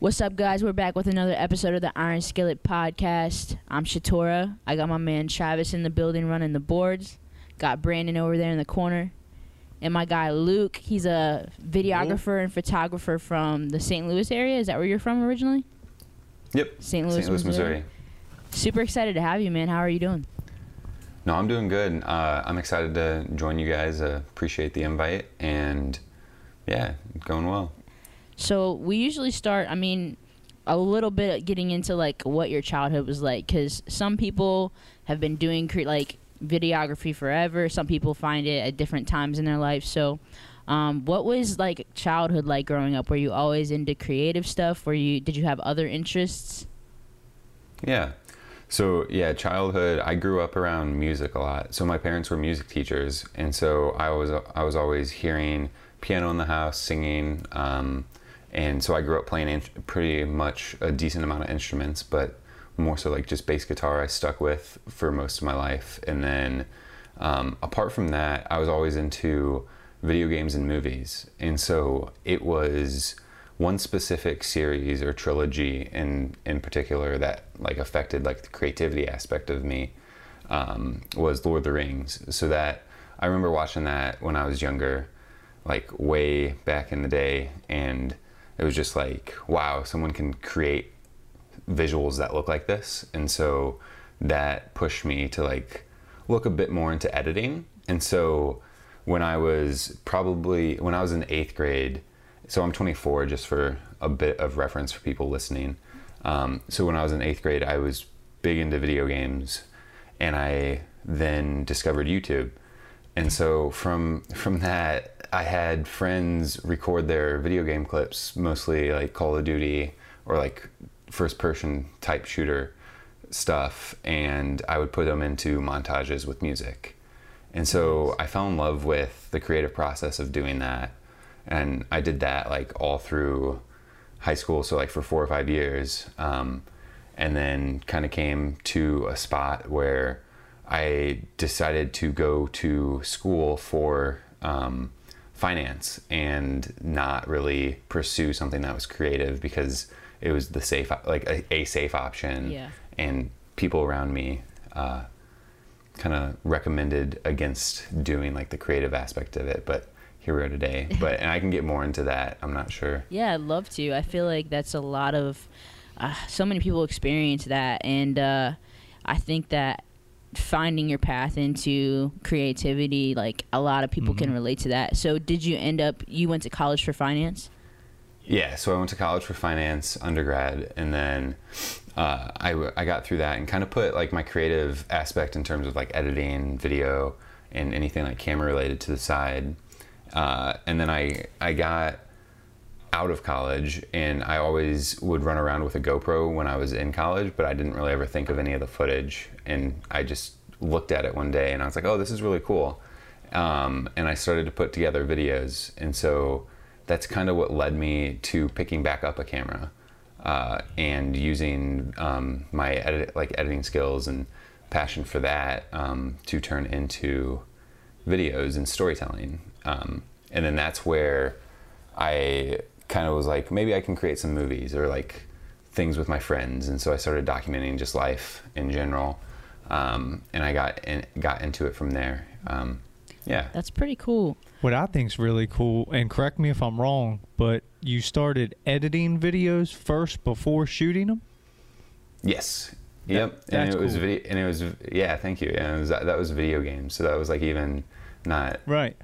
What's up, guys? We're back with another episode of the Iron Skillet Podcast. I'm Shatora. I got my man Travis in the building running the boards. Got Brandon over there in the corner. And my guy Luke, he's a videographer and photographer from the St. Louis area. Is that where you're from originally? Yep. St. Louis, St. Louis, Missouri. Missouri. Super excited to have you, man. How are you doing? No, I'm doing good. Uh, I'm excited to join you guys. Uh, appreciate the invite, and yeah, going well. So we usually start. I mean, a little bit getting into like what your childhood was like, because some people have been doing cre- like videography forever. Some people find it at different times in their life. So, um, what was like childhood like growing up? Were you always into creative stuff? Were you did you have other interests? Yeah. So yeah, childhood. I grew up around music a lot. So my parents were music teachers, and so I was I was always hearing piano in the house, singing, um, and so I grew up playing in, pretty much a decent amount of instruments, but more so like just bass guitar. I stuck with for most of my life, and then um, apart from that, I was always into video games and movies, and so it was one specific series or trilogy in in particular that like affected like the creativity aspect of me um, was Lord of the Rings. So that I remember watching that when I was younger, like way back in the day, and it was just like, wow, someone can create visuals that look like this, and so that pushed me to like look a bit more into editing. And so when I was probably when I was in eighth grade, so I'm 24, just for a bit of reference for people listening. Um, so when I was in eighth grade, I was big into video games, and I then discovered YouTube. And so from from that, I had friends record their video game clips, mostly like Call of Duty or like first person type shooter stuff, and I would put them into montages with music. And so I fell in love with the creative process of doing that and I did that like all through high school, so like for four or five years, um, and then kind of came to a spot where I decided to go to school for um, finance and not really pursue something that was creative because it was the safe, like a, a safe option, Yeah. and people around me. Uh, kind of recommended against doing like the creative aspect of it but here we are today but and i can get more into that i'm not sure Yeah, I'd love to. I feel like that's a lot of, uh, so many people experience that, and uh, I think that finding your path into creativity, like a lot of people can relate to that. So, did you end up? You went to college for finance. yeah so i went to college for finance undergrad and then uh, I, I got through that and kind of put like my creative aspect in terms of like editing video and anything like camera related to the side uh, and then i i got out of college and I always would run around with a GoPro when I was in college, but I didn't really ever think of any of the footage. And I just looked at it one day and I was like, oh, this is really cool. Um, and I started to put together videos. And so that's kind of what led me to picking back up a camera uh, and using um, my edit, like editing skills and passion for that um, to turn into videos and storytelling. Um, and then that's where I kind of was like, maybe I can create some movies or like things with my friends. And so I started documenting just life in general. Um, and I got in, got into it from there. Um, yeah. That's pretty cool. What I think's really cool, and correct me if I'm wrong, but you started editing videos first before shooting them. Yes. Yep. and that's it was cool. video, and it was yeah. Thank you. And it was, that was video games. So that was like even not Right.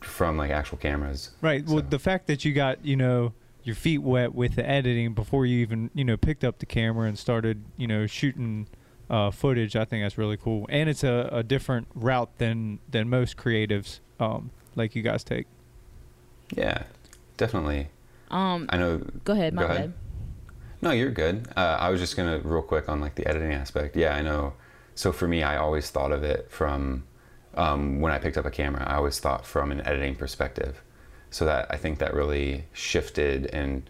From like actual cameras. Right. Well, So- the fact that you got you know your feet wet with the editing before you even you know picked up the camera and started you know shooting uh, footage, I think that's really cool, and it's a, a different route than than most creatives um, like you guys take. Yeah. Definitely. Um, I know. go ahead, my Go ahead. bad. No, you're good. Uh, I was just gonna real quick on like the editing aspect. Yeah, I know. So for me, I always thought of it from um, when I picked up a camera. I always thought from an editing perspective. So that I think that really shifted and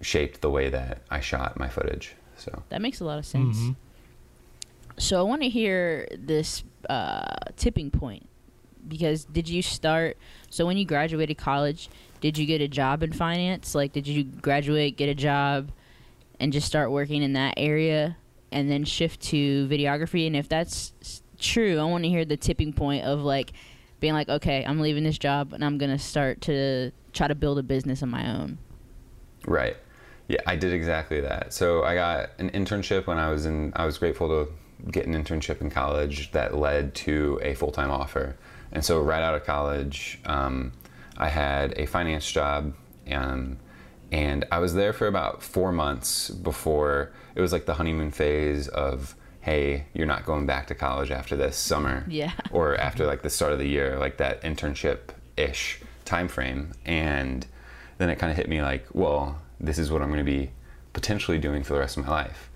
shaped the way that I shot my footage. So That makes a lot of sense. Mhm. So I want to hear this uh, tipping point because did you start? So when you graduated college, did you get a job in finance? Like, did you graduate, get a job, and just start working in that area, and then shift to videography? And if that's s- true, I want to hear the tipping point of like being like, okay, I'm leaving this job and I'm gonna start to try to build a business of my own. Right. Yeah, I did exactly that. So I got an internship when I was in. I was grateful to get an internship in college that led to a full time offer. And so right out of college, um, I had a finance job, um, and I was there for about four months before it was like the honeymoon phase of, hey, you're not going back to college after this summer Yeah. or after like the start of the year, like that internship ish time frame. And then it kind of hit me like, well, this is what I'm going to be potentially doing for the rest of my life.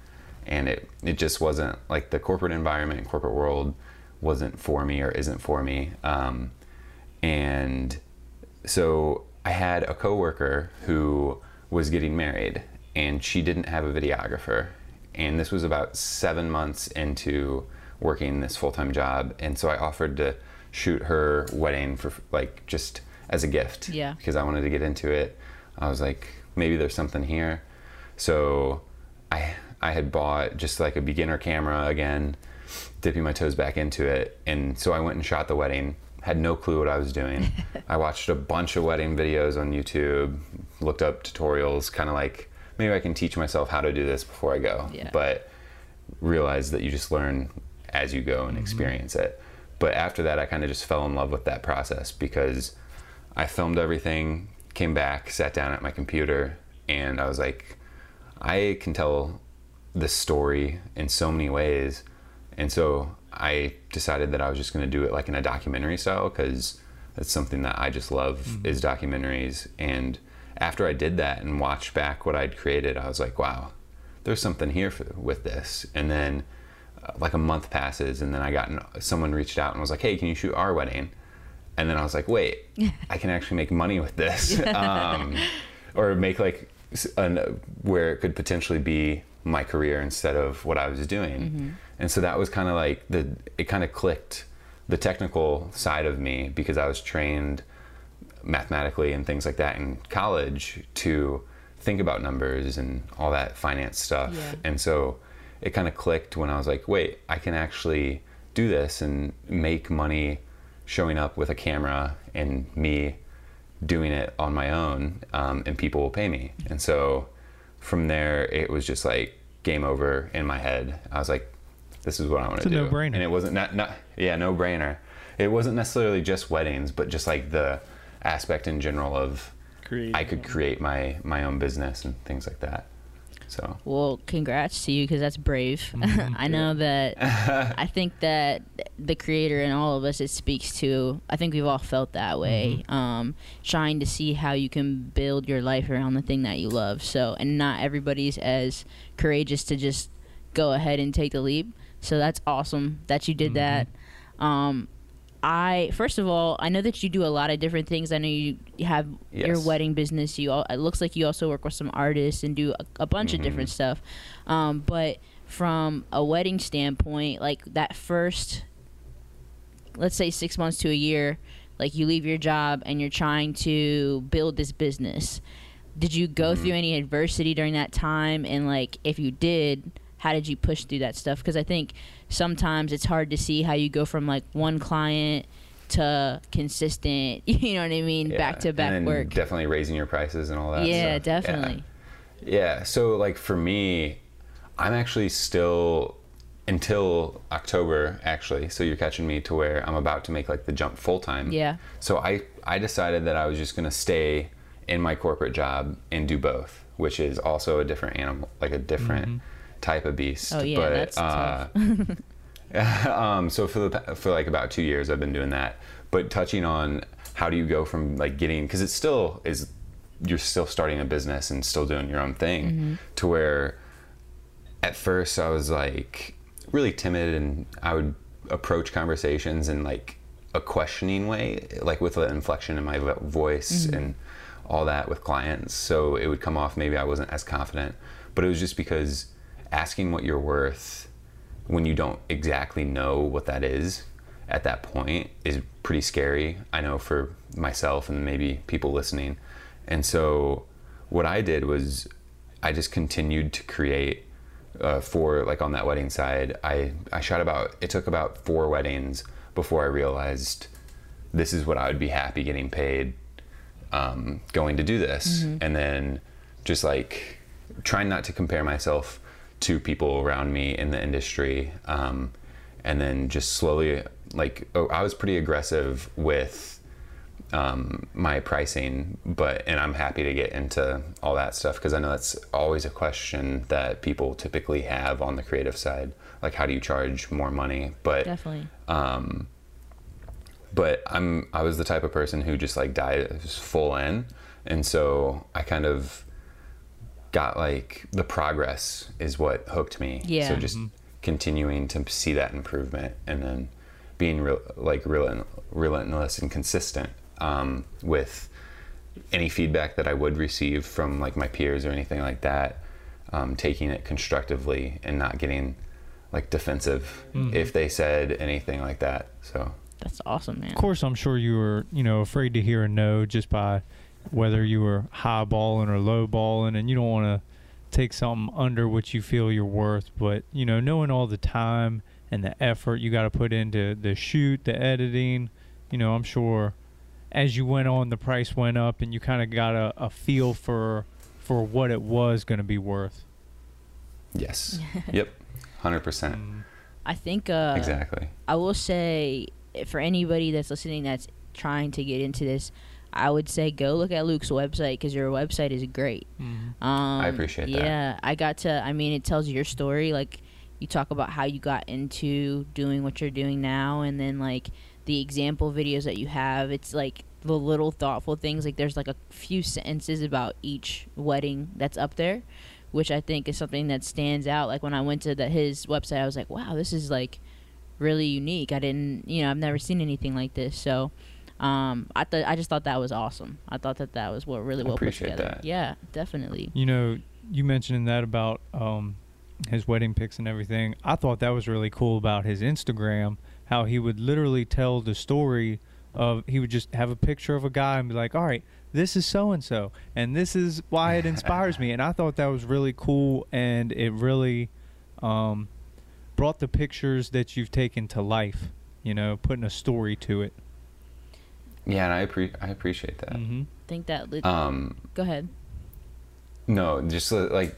And it, it just wasn't like the corporate environment, and corporate world wasn't for me or isn't for me. Um, and so I had a coworker who was getting married and she didn't have a videographer. And this was about seven months into working this full time job. And so I offered to shoot her wedding for like just as a gift. Yeah. Because I wanted to get into it. I was like, maybe there's something here. So I I had bought just like a beginner camera again, dipping my toes back into it. And so I went and shot the wedding. Had no clue what I was doing. I watched a bunch of wedding videos on YouTube, looked up tutorials, kind of like maybe I can teach myself how to do this before I go. Yeah. But realize that you just learn as you go and mm-hmm. experience it. But after that, I kind of just fell in love with that process because I filmed everything, came back, sat down at my computer, and I was like, I can tell this story in so many ways. And so I decided that I was just going to do it like in a documentary style because that's something that I just love mm-hmm. is documentaries. And after I did that and watched back what I'd created, I was like, wow, there's something here for, with this. And then uh, like a month passes, and then I got an, someone reached out and was like, hey, can you shoot our wedding? And then I was like, wait, I can actually make money with this, um, or make like an, where it could potentially be my career instead of what I was doing. And so that was kind of like the it kind of clicked the technical side of me because I was trained mathematically and things like that in college to think about numbers and all that finance stuff. Yeah. And so it kind of clicked when I was like, wait, I can actually do this and make money showing up with a camera and me doing it on my own um, and people will pay me. And so from there, it was just like game over in my head. I was like, this is what I want to It's a do. no-brainer. And it wasn't not, not yeah, no brainer. It wasn't necessarily just weddings, but just like the aspect in general of I could create my my own business and things like that. So Well, congrats to you because that's brave. I know that. I think that the creator in all of us, it speaks to. I think we've all felt that way. Um, trying to see how you can build your life around the thing that you love. So, and not everybody's as courageous to just go ahead and take the leap. So that's awesome that you did that. Um, I first of all, I know that you do a lot of different things. I know you have your wedding business. You all, it looks like you also work with some artists and do a, a bunch of different stuff. Um, but from a wedding standpoint, like that first, let's say six months to a year, like you leave your job and you're trying to build this business. Did you go through any adversity during that time? And like, if you did, how did you push through that stuff? Because I think sometimes it's hard to see how you go from like one client to consistent, you know what I mean, yeah. back to back and then work. Definitely raising your prices and all that. Yeah, stuff. definitely. Yeah. So like for me, I'm actually still until October actually. So you're catching me to where I'm about to make like the jump full time. Yeah. So I I decided that I was just gonna stay in my corporate job and do both, which is also a different animal, like a different mm-hmm. Type of beast. Oh, yeah, but, that's uh, um, so for the for like about two years, I've been doing that. But touching on how do you go from like getting because it still is you're still starting a business and still doing your own thing to where at first I was like really timid and I would approach conversations in like a questioning way, like with an inflection in my vo- voice and all that with clients. So it would come off maybe I wasn't as confident, but it was just because asking what you're worth when you don't exactly know what that is at that point is pretty scary. I know for myself and maybe people listening. And so what I did was I just continued to create uh, for like on that wedding side. I I shot about it took about four weddings before I realized this is what I would be happy getting paid um, going to do this, and then just like trying not to compare myself to people around me in the industry, um, and then just slowly like oh, I was pretty aggressive with um, my pricing, but and I'm happy to get into all that stuff because I know that's always a question that people typically have on the creative side, like how do you charge more money? But Definitely. um, but I'm I was the type of person who just like died full in, and so I kind of got like the progress is what hooked me. Yeah. So just continuing to see that improvement, and then being real like relent- relentless and consistent um, with any feedback that I would receive from like my peers or anything like that, um, taking it constructively and not getting like defensive if they said anything like that. So That's awesome, man. Of course, I'm sure you were, you know, afraid to hear a no just by whether you were high balling or low balling, and you don't want to take something under what you feel you're worth. But you know, knowing all the time and the effort you got to put into the shoot, the editing, you know, I'm sure as you went on, the price went up, and you kind of got a, a feel for for what it was going to be worth. yes, yep, hundred percent, Mm. I think uh, exactly. I will say for anybody that's listening that's trying to get into this, I would say go look at Luke's website because your website is great. Um, I appreciate that. Yeah, I got to. I mean, it tells your story. Like you talk about how you got into doing what you're doing now, and then like the example videos that you have. It's like the little thoughtful things. Like there's like a few sentences about each wedding that's up there, which I think is something that stands out. Like when I went to the, his website, I was like, wow, this is like really unique. I didn't, you know, I've never seen anything like this. So. Um, I thought I just thought that was awesome. I thought that that was what really well put together. that. Yeah, definitely. You know, you mentioned that about um, his wedding pics and everything. I thought that was really cool about his Instagram, how he would literally tell the story of he would just have a picture of a guy and be like, "All right, this is so and so, and this is why it inspires me." And I thought that was really cool, and it really um, brought the pictures that you've taken to life. You know, putting a story to it. Yeah, and I appre- I appreciate that. Mm-hmm. think that. Li- Um, go ahead. no, just like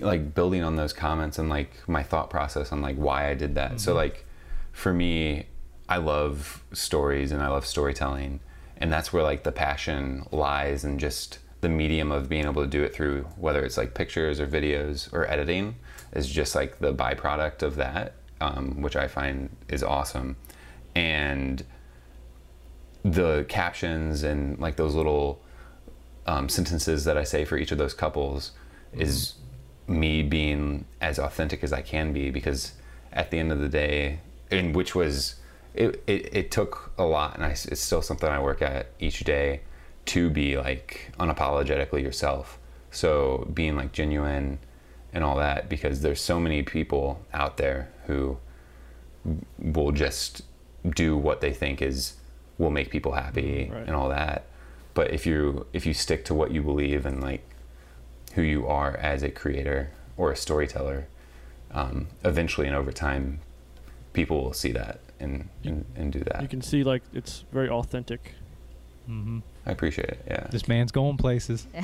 like building on those comments and like my thought process on like why I did that. So like for me, I love stories and I love storytelling, and that's where like the passion lies and just the medium of being able to do it through whether it's like pictures or videos or editing is just like the byproduct of that, um, which I find is awesome, and the captions and like those little um, sentences that I say for each of those couples is me being as authentic as I can be because at the end of the day, and which was it, it, it took a lot and I, it's still something I work at each day to be like unapologetically yourself. So being like genuine and all that because there's so many people out there who will just do what they think is will make people happy Right. and all that but if you if you stick to what you believe and like who you are as a creator or a storyteller um, eventually and over time people will see that and and, and do that. You can see like it's very authentic. Mm-hmm. i appreciate it yeah This man's going places.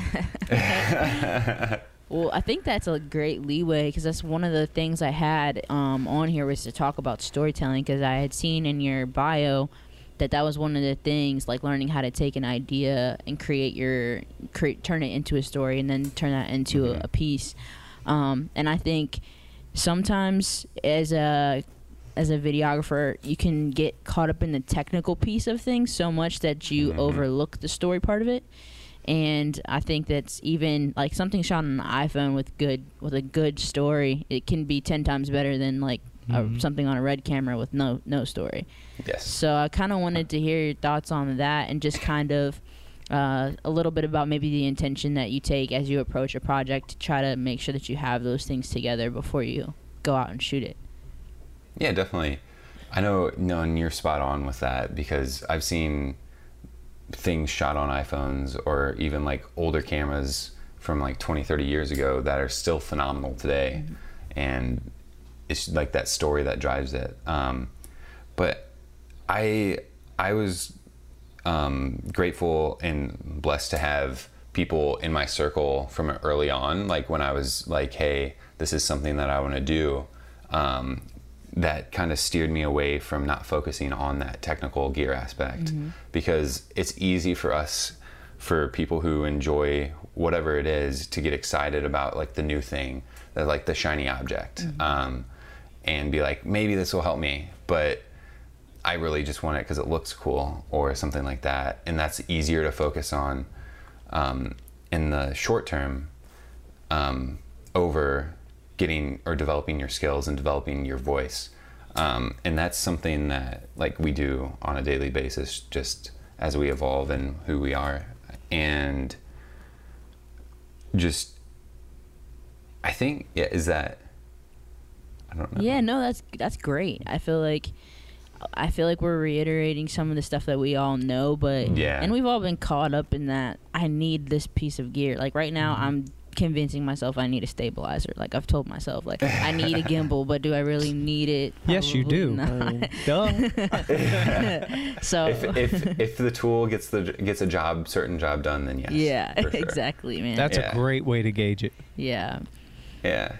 Well, I think that's a great leeway because that's one of the things I had um, on here was to talk about storytelling because I had seen in your bio that that was one of the things like learning how to take an idea and create your create turn it into a story and then turn that into Mhm. a, a piece. Um, and I think sometimes as a as a videographer, you can get caught up in the technical piece of things so much that you Mhm. overlook the story part of it and I think that's even like something shot on an iPhone with good with a good story. It can be ten times better than like Mhm. a, something on a red camera with no no story. yes So I kind of wanted to hear your thoughts on that and just kind of uh, a little bit about maybe the intention that you take as you approach a project to try to make sure that you have those things together before you go out and shoot it. Yeah, definitely. I know, no, and you're spot on with that because I've seen things shot on iPhones or even like older cameras from like 20, 30 years ago that are still phenomenal today. And it's like that story that drives it. Um, but I, I was um, grateful and blessed to have people in my circle from early on, like when I was like, hey, this is something that I want to do. Um, that kind of steered me away from not focusing on that technical gear aspect because it's easy for us for people who enjoy whatever it is to get excited about like the new thing that like the shiny object um, and be like maybe this will help me but i really just want it because it looks cool or something like that and that's easier to focus on um, in the short term um, over getting or developing your skills and developing your voice. Um, and that's something that like we do on a daily basis, just as we evolve and who we are, and just I think yeah, is that I don't know. Yeah, no, that's that's great. I feel like I feel like we're reiterating some of the stuff that we all know, but Yeah. and we've all been caught up in that. I need this piece of gear. Like right now, Mm-hmm. I'm convincing myself I need a stabilizer. Like I've told myself, like I need a gimbal, but do I really need it? Yes, you do. not. Duh. so If, if if the tool gets the gets a job certain job done, then yes. yeah, sure. exactly, man. That's Yeah. a great way to gauge it. yeah. Yeah.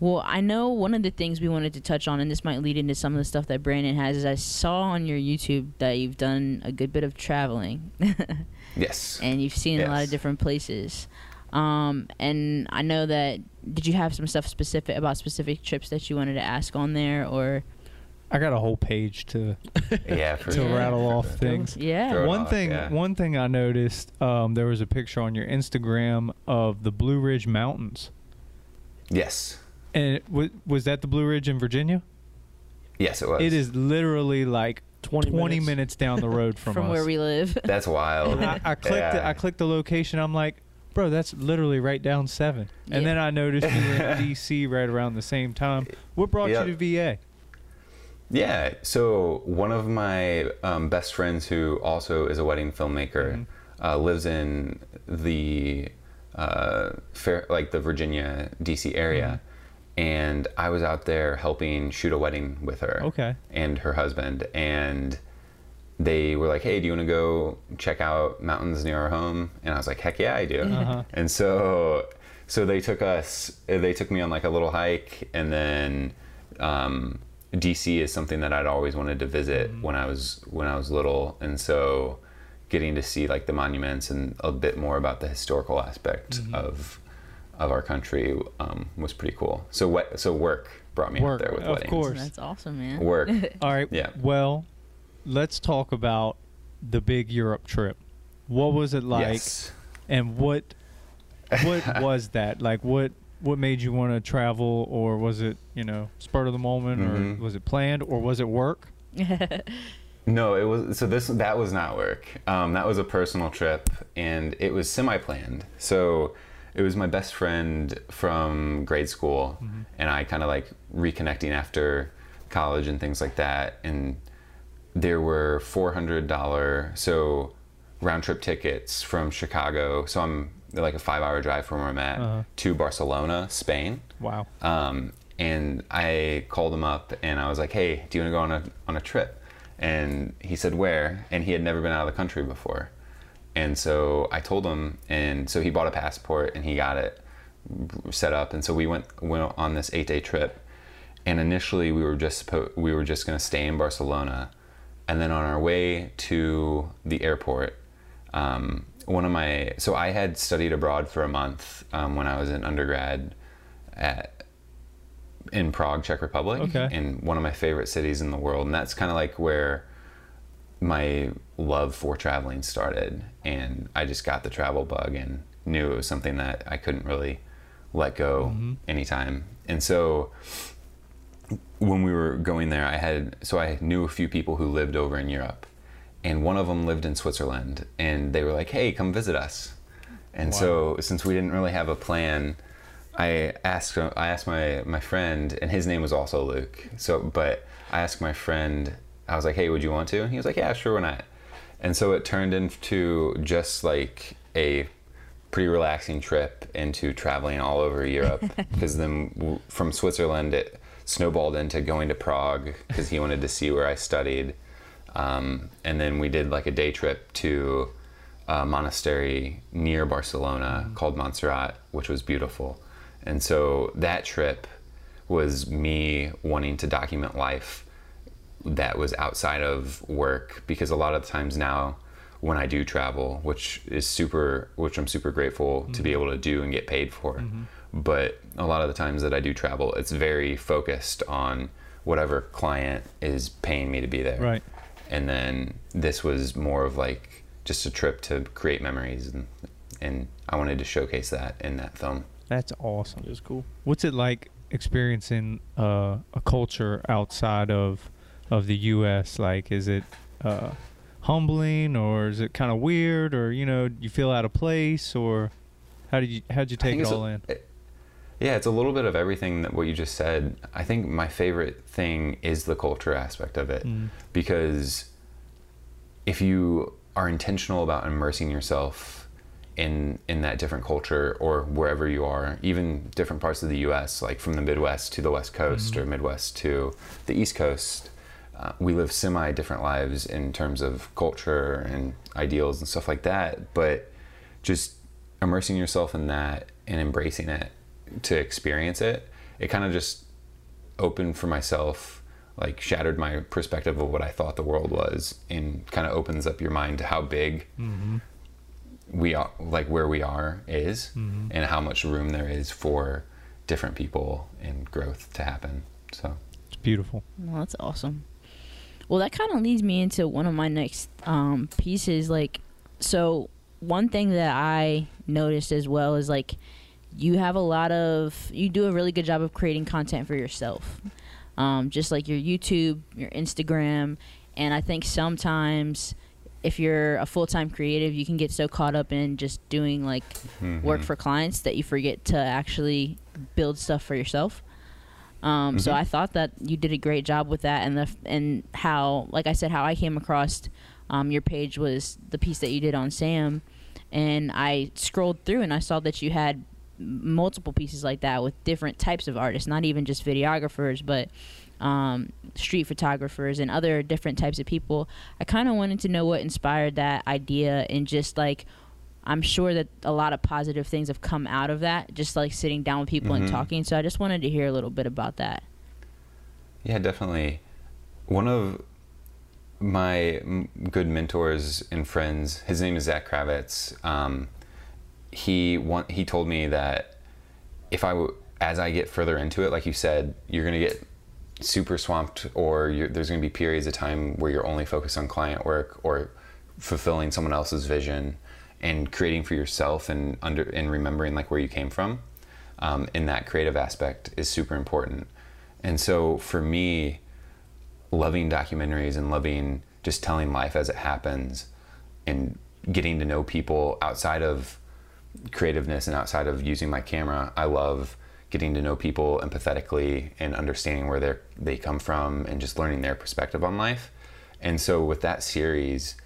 Well, I know one of the things we wanted to touch on, and this might lead into some of the stuff that Brandon has, is I saw on your YouTube that you've done a good bit of traveling, Yes. and you've seen a lot of different places. Um, and I know that did you have some stuff specific about specific trips that you wanted to ask on there, or I got a whole page to yeah. To sure. rattle off things. yeah, Throw One off, thing, yeah. one thing I noticed, um, there was a picture on your Instagram of the Blue Ridge Mountains, Yes. And was, was that the Blue Ridge in Virginia? Yes, it was. It is literally like 20 20, minutes. minutes. down the road from, from us. where we live. That's wild. And I, I clicked, Yeah. I clicked the location. I'm like, bro, that's literally right down seven. And then I noticed you were in DC right around the same time. What brought Yep. you to VA? Yeah. So one of my um, best friends, who also is a wedding filmmaker, uh, lives in the uh, fair, like the Virginia D.C. area, and I was out there helping shoot a wedding with her. Okay. And her husband, and they were like, "Hey, do you want to go check out mountains near our home?" And I was like, "Heck yeah, I do." Uh-huh. And so, so they took us. They took me on like a little hike, and then um, DC is something that I'd always wanted to visit when I was when I was little, and so getting to see like the monuments and a bit more about the historical aspect of of our country um, was pretty cool. So what? So work brought me Work, out there with of weddings. course. That's awesome, man. Work. All right. Yeah. Well, let's talk about the big Europe trip. What was it like, yes. and what what was that like? What what made you want to travel, or was it you know spur of the moment, Mhm. or was it planned, or was it work? No, it was so this that was not work. Um, that was a personal trip, and it was semi-planned. So it was my best friend from grade school, and I kind of like reconnecting after college and things like that. And there were four hundred dollar so round trip tickets from Chicago. So I'm like a five hour drive from where I'm at Uh-huh. to Barcelona, Spain. Wow. Um, and I called him up and I was like, "Hey, do you want to go on a on a trip?" And he said, "Where?" And he had never been out of the country before. And so I told him, and so he bought a passport and he got it set up. And so we went went on this eight day trip. And initially we were just we were just going to stay in Barcelona, and then on our way to the airport, um, one of my so I had studied abroad for a month um, when I was in undergrad at in Prague, Czech Republic, Okay. in one of my favorite cities in the world, and that's kind of like where my love for traveling started. And I just got the travel bug and knew it was something that I couldn't really let go mm-hmm. anytime. And so when we were going there, I had so I knew a few people who lived over in Europe, and one of them lived in Switzerland, and they were like, "Hey, come visit us." And so since we didn't really have a plan, I asked I asked my my friend, and his name was also Luke. So, but I asked my friend, I was like, "Hey, would you want to?" And he was like, "Yeah, sure, why not?" And so it turned into just like a pretty relaxing trip into traveling all over Europe. Because then from Switzerland, it snowballed into going to Prague because he wanted to see where I studied. Um, and then we did like a day trip to a monastery near Barcelona called Montserrat, which was beautiful. And so that trip was me wanting to document life that was outside of work because a lot of the times now when I do travel, which is super, which I'm super grateful to be able to do and get paid for. But a lot of the times that I do travel, it's very focused on whatever client is paying me to be there. Right. And then this was more of like just a trip to create memories, and, and I wanted to showcase that in that film. That's awesome. It was cool. What's it like experiencing uh, a culture outside of of the U.S.? Like, is it uh, humbling, or is it kind of weird, or you know, you feel out of place, or how did you how'd you take it a- all in? it- yeah, it's a little bit of everything that what you just said. I think my favorite thing is the culture aspect of it Mm. because if you are intentional about immersing yourself in in that different culture or wherever you are, even different parts of the U.S., like from the Midwest to the West Coast or Midwest to the East Coast, uh, we live semi different lives in terms of culture and ideals and stuff like that. But just immersing yourself in that and embracing it to experience it, it kind of just opened for myself, like shattered my perspective of what I thought the world was, and kind of opens up your mind to how big Mm-hmm. we are, like where we are is, Mhm. and how much room there is for different people and growth to happen. So. It's beautiful. Well, that's awesome. Well, that kind of leads me into one of my next um, pieces. Like, so one thing that I noticed as well is like you have a lot of you do a really good job of creating content for yourself, um, just like your YouTube, your Instagram, and I think sometimes if you're a full time creative, you can get so caught up in just doing like work Mhm. for clients that you forget to actually build stuff for yourself. Um, So Mhm. I thought that you did a great job with that, and the and how, like I said, how I came across um, your page was the piece that you did on Sam, and I scrolled through and I saw that you had multiple pieces like that with different types of artists, not even just videographers, but um, street photographers and other different types of people. I kind of wanted to know what inspired that idea and just like I'm sure that a lot of positive things have come out of that, just like sitting down with people and Mhm. talking. So I just wanted to hear a little bit about that. Yeah, definitely. One of my good mentors and friends, his name is Zach Kravitz. Um, he want, he told me that if I w- as I get further into it, like you said, you're gonna get super swamped, or you're, there's gonna be periods of time where you're only focused on client work or fulfilling someone else's vision and creating for yourself and under and remembering like where you came from um, in that creative aspect is super important. And so for me, loving documentaries and loving just telling life as it happens and getting to know people outside of creativeness and outside of using my camera, I love getting to know people empathetically and understanding where they they come from and just learning their perspective on life. And so with that series,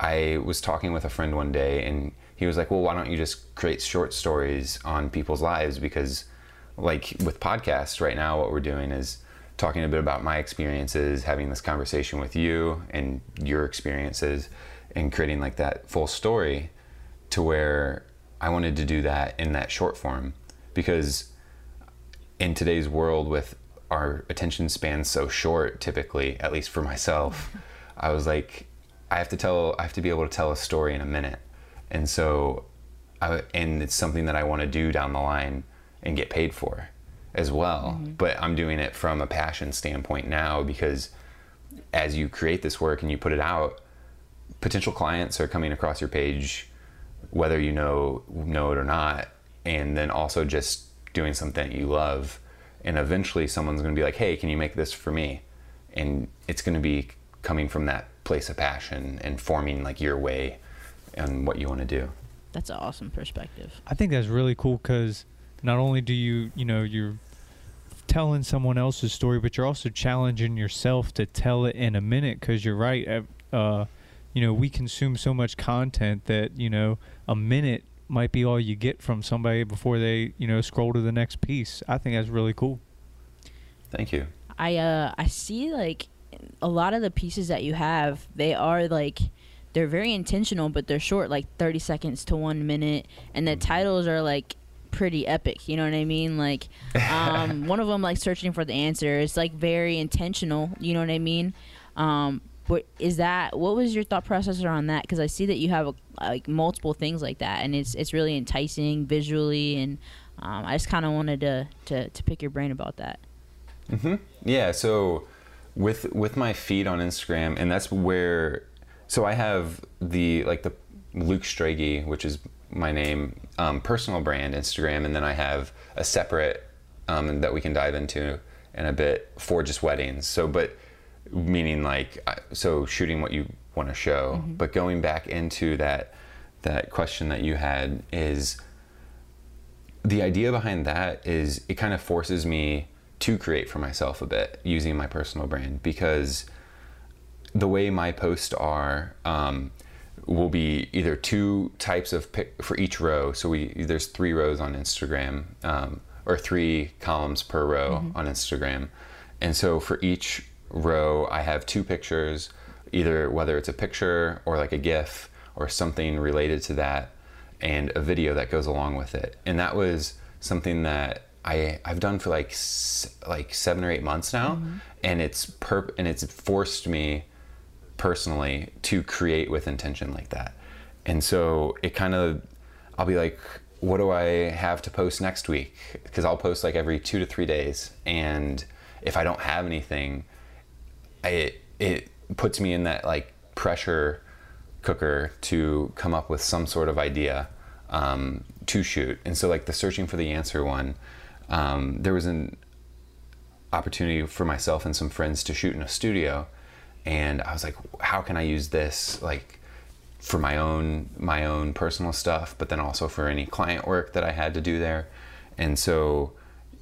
I was talking with a friend one day and he was like, "Well, why don't you just create short stories on people's lives? Because like with podcasts right now what we're doing is talking a bit about my experiences, having this conversation with you and your experiences and creating like that full story to where I wanted to do that in that short form. Because in today's world with our attention span so short typically at least for myself i was like i have to tell i have to be able to tell a story in a minute. And so I, and it's something that i want to do down the line and get paid for as well. Mm-hmm. But i'm doing it from a passion standpoint now because as you create this work and you put it out potential clients are coming across your page whether you know know it or not and then also just doing something that you love. And eventually someone's going to be like hey can you make this for me? And it's going to be coming from that place of passion and forming like your way and what you want to do That's an awesome perspective. I think that's really cool because not only do you you know you're telling someone else's story, but you're also challenging yourself to tell it in a minute. Because you're right, uh, uh, you know, we consume so much content that you know a minute might be all you get from somebody before they you know scroll to the next piece. I think that's really cool. Thank you. I uh I see like a lot of the pieces that you have, they are like they're very intentional, but they're short, like 30 seconds to one minute, and the titles are like pretty epic. You know what I mean? Like, um, one of them, like searching for the answer, is like very intentional. You know what I mean? Um, but is that what was your thought process around that? Because I see that you have a, like multiple things like that, and it's it's really enticing visually, and um, I just kind of wanted to, to to pick your brain about that. hmm Yeah. So with with my feed on Instagram, and that's where. So I have the like the Luke Strege, which is my name, um, personal brand Instagram, and then I have a separate um, that we can dive into in a bit for just weddings. So, but meaning like so shooting what you want to show, but going back into that that question that you had is the idea behind that is it kind of forces me to create for myself a bit using my personal brand because the way my posts are um, will be either two types of pic for each row. So we there's three rows on Instagram um, or three columns per row on Instagram, and so for each row I have two pictures, either whether it's a picture or like a GIF or something related to that, and a video that goes along with it. And that was something that I I've done for like like seven or eight months now, and it's perp and it's forced me personally to create with intention like that. And so it kind of, I'll be like, what do I have to post next week? Because I'll post like every two to three days. And if I don't have anything, I, it puts me in that like pressure cooker to come up with some sort of idea um, to shoot. And so like the searching for the answer one, um, there was an opportunity for myself and some friends to shoot in a studio and I was like, how can I use this like for my own my own personal stuff, but then also for any client work that I had to do there, and so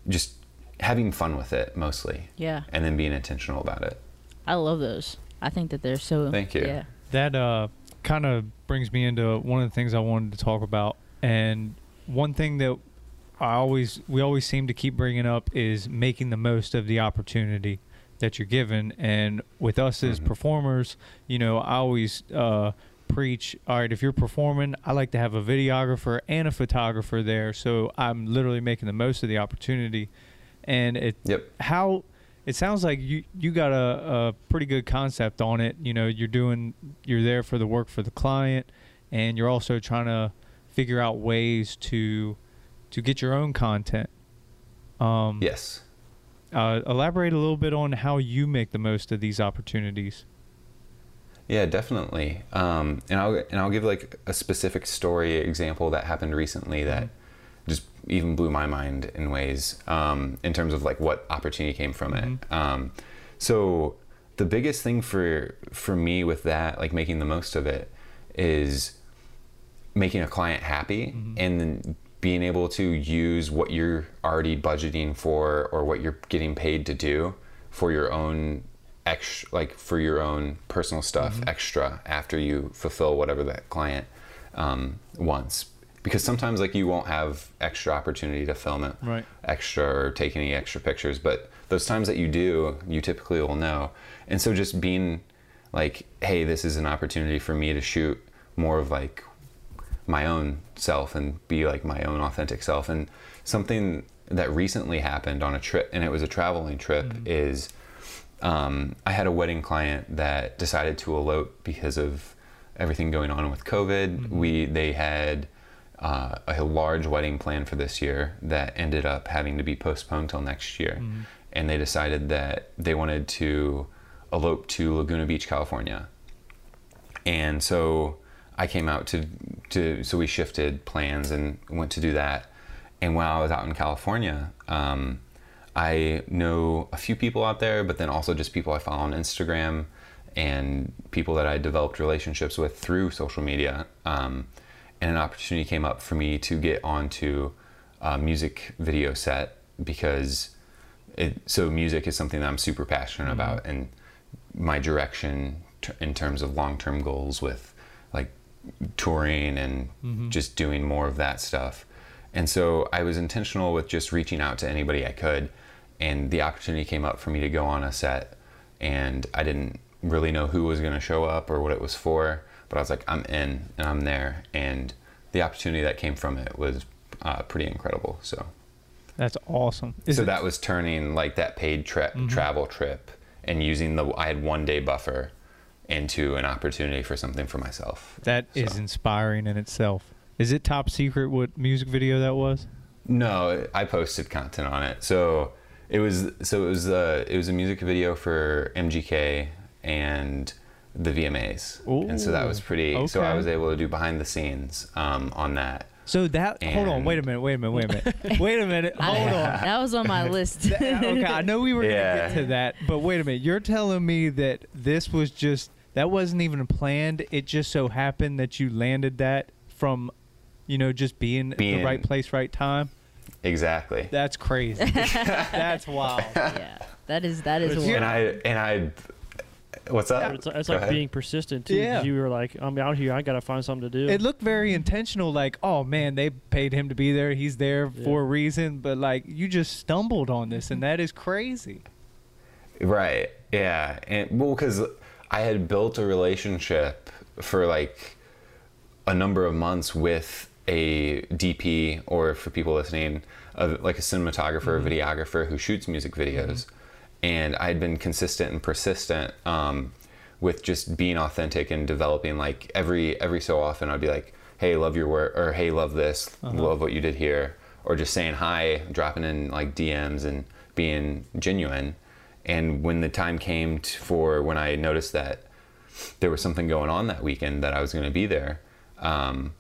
just having fun with it mostly, Yeah. and then being intentional about it. I love those. I think that they're so. Thank you. Yeah. That uh, kind of brings me into one of the things I wanted to talk about, and one thing that I always we always seem to keep bringing up is making the most of the opportunity that you're given. And with us as Mhm. performers, you know, I always uh, preach. All right, if you're performing, I like to have a videographer and a photographer there, so I'm literally making the most of the opportunity. And it Yep. how it sounds like you you got a, a pretty good concept on it you know you're doing you're there for the work for the client and you're also trying to figure out ways to to get your own content um Yes. uh, elaborate a little bit on how you make the most of these opportunities Yeah, definitely. Um, and I'll and I'll give like a specific story example that happened recently that just even blew my mind in ways um, in terms of like what opportunity came from it. Um, so the biggest thing for for me with that, like making the most of it, is making a client happy and then being able to use what you're already budgeting for or what you're getting paid to do for your own extra like for your own personal stuff extra after you fulfill whatever that client um, wants. Because sometimes like you won't have extra opportunity to film it Right. extra or take any extra pictures but those times that you do you typically will know. And so just being like hey this is an opportunity for me to shoot more of like my own self and be like my own authentic self. And something that recently happened on a trip and it was a traveling trip is um, i had a wedding client that decided to elope because of everything going on with covid. We they had uh, a large wedding plan for this year that ended up having to be postponed till next year. And they decided that they wanted to elope to laguna beach california. And so I came out to to so we shifted plans and went to do that. And while I was out in California, um, I know a few people out there, but then also just people I follow on Instagram and people that I developed relationships with through social media. Um, and an opportunity came up for me to get onto uh, music video set because it, so music is something that I'm super passionate about and my direction t- in terms of long-term goals with like touring and just doing more of that stuff. And so I was intentional with just reaching out to anybody I could and the opportunity came up for me to go on a set and I didn't really know who was going to show up or what it was for, but I was like I'm in and I'm there and the opportunity that came from it was uh, pretty incredible. So That's awesome. Is so it- that was turning like that paid trip travel trip and using the I had one day buffer into an opportunity for something for myself. that is so. inspiring in itself. Is it top secret what music video that was? No, I posted content on it. So it was so it was uh, it was a music video for MGK and the VMAs, and so that was Ooh, pretty. So I was able to do behind the scenes um, on that. So that hold on, wait a minute, wait a minute, wait a minute, wait a minute, hold on. that was on my list. That- okay, I know we were gonna get to that, but wait a minute. You're telling me that this was just that wasn't even planned. It just so happened that you landed that from, you know, just being, at the right place, right time. Exactly. That's crazy. That's wild. yeah, that is that is It's- one. And I and I. What's up? It's, it's like ahead. being persistent too. Yeah. You were like, I'm out here. I gotta find something to do. It looked very intentional. Like, oh man, they paid him to be there. He's there Yeah. for a reason. But like, you just stumbled on this, and that is crazy. Right. Yeah. And well, because I had built a relationship for like a number of months with a DP, or for people listening, of like a cinematographer, or mm-hmm. videographer who shoots music mm-hmm. videos, and I had been consistent and persistent um, with just being authentic and developing. Like every every so often, I'd be like, "Hey, love your work," or "Hey, love this, uh-huh. love what you did here," or just saying hi, dropping in like DMs and being genuine. And when the time came t- for when I noticed that there was something going on that weekend that I was going to be there, um,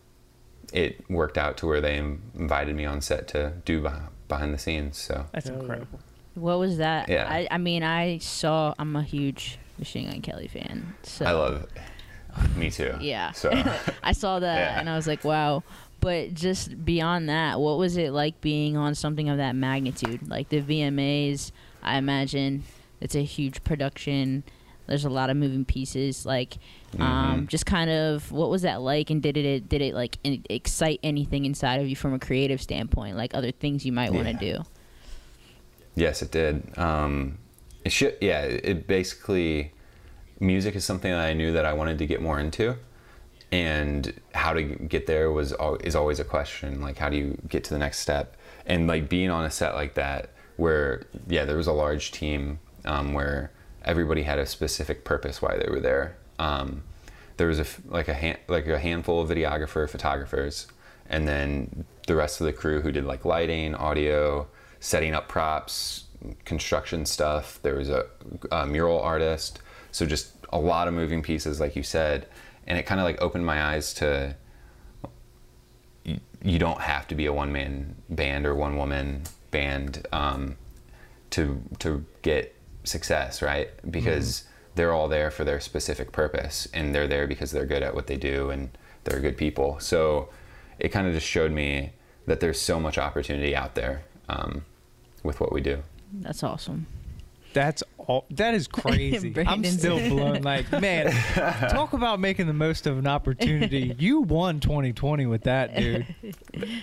it worked out to where they in- invited me on set to do beh- behind the scenes. So That's incredible. What was that? Yeah. I, I mean, I saw. I'm a huge Machine Gun Kelly fan. So I love it. Me too. Yeah. So I saw that Yeah. and I was like, wow. But just beyond that, what was it like being on something of that magnitude? Like the VMAs, I imagine it's a huge production. There's a lot of moving pieces. Like, um, Mhm. just kind of what was that like? And did it did it like in- excite anything inside of you from a creative standpoint? Like other things you might want to do? Yes, it did. Um, it should, yeah, it basically, music is something that I knew that I wanted to get more into, and how to get there was is always a question. Like, how do you get to the next step? And like being on a set like that, where yeah, there was a large team um, where everybody had a specific purpose why they were there. Um, there was a like a hand, like a handful of videographer photographers and then the rest of the crew who did like lighting audio setting up props construction stuff. There was a, a mural artist. So just a lot of moving pieces like you said. And it kind of like opened my eyes to you, you don't have to be a one man band or one woman band um, to to get success, right? Because they're all there for their specific purpose, and they're there because they're good at what they do and they're good people. So it kind of just showed me that there's so much opportunity out there um, with what we do. That's awesome. That's all. That is crazy. I'm still blown. Like, man, talk about making the most of an opportunity. You won 2020 with that, dude.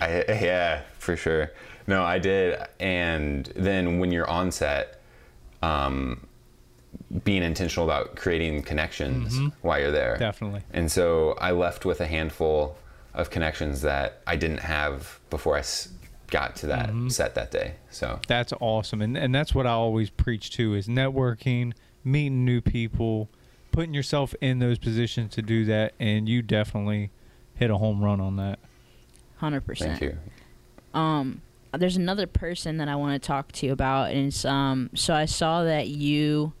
I, yeah, for sure. No, I did. And then when you're on set, um, being intentional about creating connections while you're there. Definitely. And so I left with a handful of connections that I didn't have before I s- got to that set that day. So That's awesome, and and that's what I always preach to is networking, meeting new people, putting yourself in those positions to do that, and you definitely hit a home run on that. Hundred percent. thank you. um there's another person that I want to talk to you about and it's um so I saw that you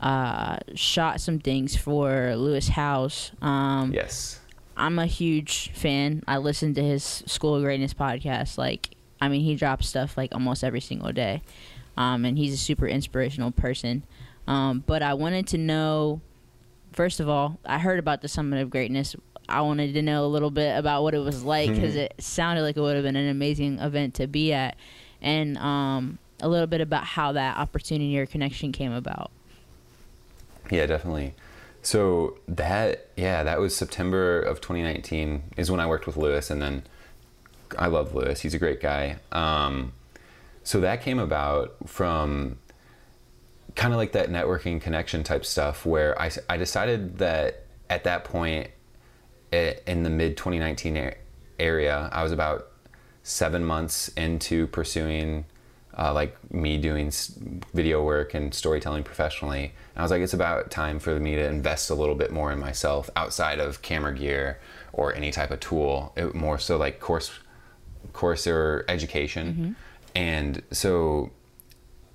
uh shot some things for Lewis Howes. Um Yes. I'm a huge fan. I listen to his School of Greatness podcast like I mean he drops stuff like almost every single day. Um and he's a super inspirational person. Um but I wanted to know first of all, I heard about the Summit of Greatness I wanted to know a little bit about what it was like because it sounded like it would have been an amazing event to be at, and um, a little bit about how that opportunity or connection came about. Yeah, definitely. So that yeah, that was September of 2019 is when I worked with Lewis, and then I love Lewis. He's a great guy. Um, so that came about from kind of like that networking connection type stuff, where I I decided that at that point in the mid 2019 area, I was about seven months into pursuing uh, like me doing video work and storytelling professionally. And I was like, it's about time for me to invest a little bit more in myself outside of camera gear or any type of tool. It, more so like course, course or education. And so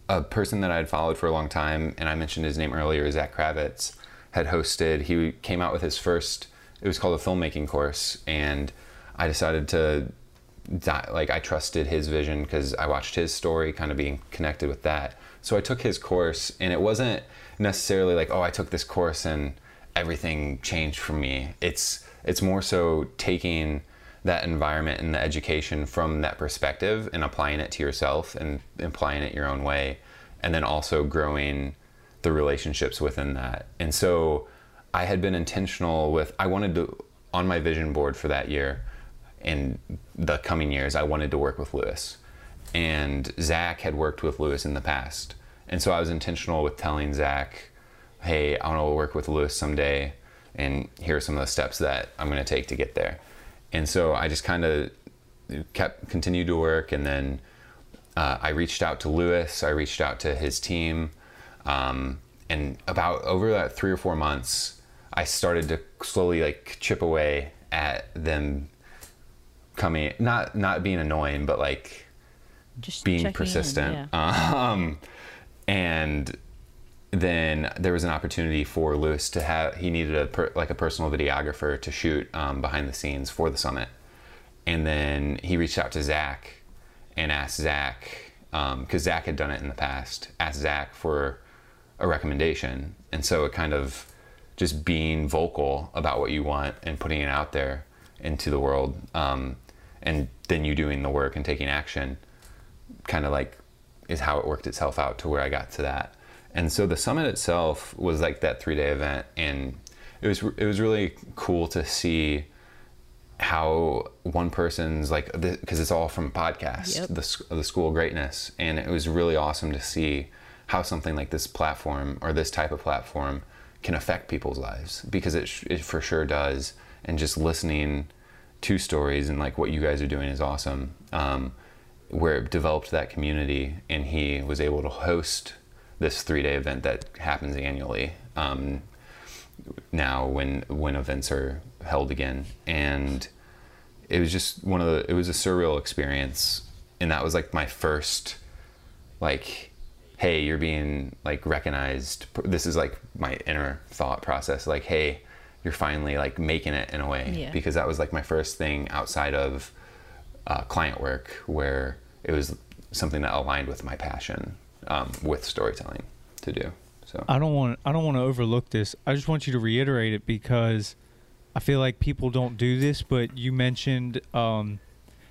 a person that I had followed for a long time, and I mentioned his name earlier, Zach Kravitz, had hosted. He came out with his first. It was called a filmmaking course, and I decided to, di- like, I trusted his vision because I watched his story, kind of being connected with that. So I took his course, and it wasn't necessarily like, oh, I took this course and everything changed for me. It's it's more so taking that environment and the education from that perspective and applying it to yourself and applying it your own way and then also growing the relationships within that and so i had been intentional with i wanted to on my vision board for that year in the coming years i wanted to work with lewis and zach had worked with lewis in the past and so i was intentional with telling zach hey i want to work with lewis someday and here are some of the steps that i'm going to take to get there and so I just kind of kept continued to work, and then uh, I reached out to Lewis. I reached out to his team, um, and about over that three or four months, I started to slowly like chip away at them coming, not not being annoying, but like Just being checking in, persistent. yeah. Um, and then there was an opportunity for Lewis to have he needed a per, like a personal videographer to shoot um, behind the scenes for the summit, and then he reached out to Zach and asked Zach because Zach had done it in the past. Asked Zach for a recommendation, and so it kind of just being vocal about what you want and putting it out there into the world, um, and then you doing the work and taking action kind of like is how it worked itself out to where I got to that. And so the summit itself was like that three day event, and it was it was really cool to see how one person's like because it's all from a podcast, Yep. the the School of Greatness, and it was really awesome to see how something like this platform or this type of platform can affect people's lives because it it for sure does. And just listening to stories and like what you guys are doing is awesome. Um, where it developed that community, and he was able to host this three day event that happens annually. Um, now when when events are held again and it was just one of the it was a surreal experience and that was like my first like hey you're being like recognized this is like my inner thought process like hey you're finally like making it in a way Yeah. because that was like my first thing outside of uh, client work where it was something that aligned with my passion um, with storytelling to do so I don't want I don't want to overlook this. I just want you to reiterate it because I feel like people don't do this. But you mentioned um,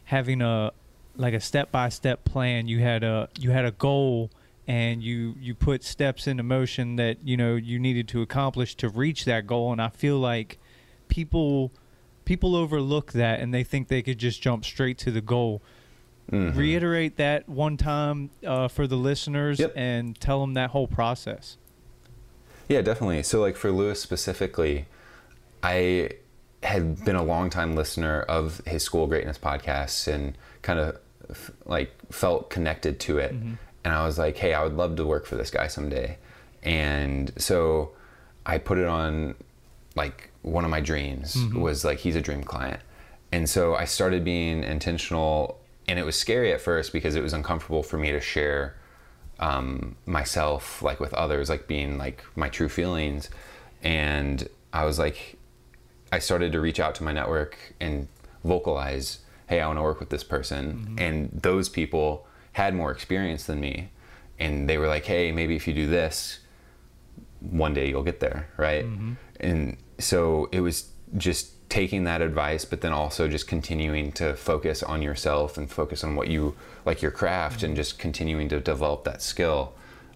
having a like a step by step plan. You had a you had a goal and you you put steps into motion that you know you needed to accomplish to reach that goal. And I feel like people people overlook that and they think they could just jump straight to the goal. Mhm. Reiterate that one time uh, for the listeners Yep. and tell them that whole process. Yeah, definitely. So, like for Lewis specifically, I had been a long time listener of his School Greatness podcasts and kind of f- like felt connected to it. And I was like, hey, I would love to work for this guy someday. And so I put it on like one of my dreams was like he's a dream client. And so I started being intentional and it was scary at first because it was uncomfortable for me to share um, myself like with others like being like my true feelings and i was like i started to reach out to my network and vocalize hey i want to work with this person and those people had more experience than me and they were like hey maybe if you do this one day you'll get there right? And so it was just taking that advice, but then also just continuing to focus on yourself and focus on what you like your craft and just continuing to develop that skill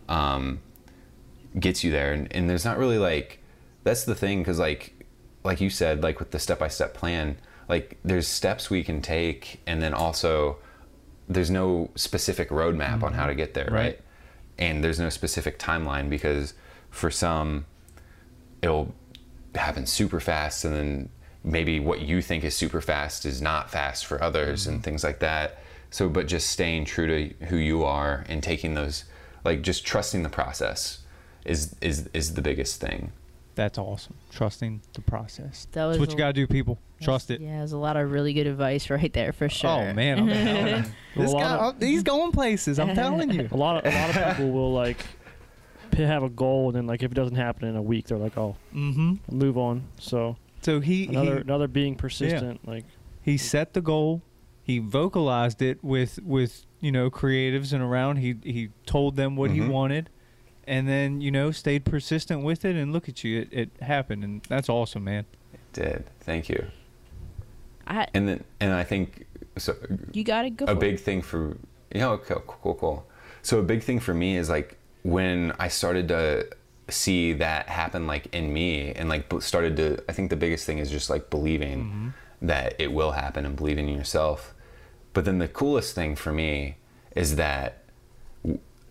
um, gets you there. And, and there's not really like that's the thing because like like you said like with the step by step plan like there's steps we can take and then also there's no specific roadmap on how to get there right. Right. and there's no specific timeline because for some it'll happen super fast and then maybe what you think is super fast is not fast for others and mm-hmm. things like that so but just staying true to who you are and taking those like just trusting the process is is is the biggest thing That's awesome. Trusting the process. That was That's what you gotta do, people. Trust it. Yeah, there's a lot of really good advice right there for sure. Oh man, I'm telling this guy, of- oh, he's going places. I'm telling you. A lot of a lot of people will like have a goal and then like if it doesn't happen in a week, they're like, oh, Mm-hmm. move on. So So he another he, another being persistent. Like he set the goal. He vocalized it with with you know creatives and around. He he told them what he Mhm. wanted, and then you know stayed persistent with it. And look at you, it, it happened, and that's awesome, man. It did thank you I, and then and i think so you gotta go. a big it. thing for you know cool, cool cool so a big thing for me is like when i started to see that happen like in me and like started to i think the biggest thing is just like believing mm-hmm. that it will happen and believing in yourself but then the coolest thing for me is that w-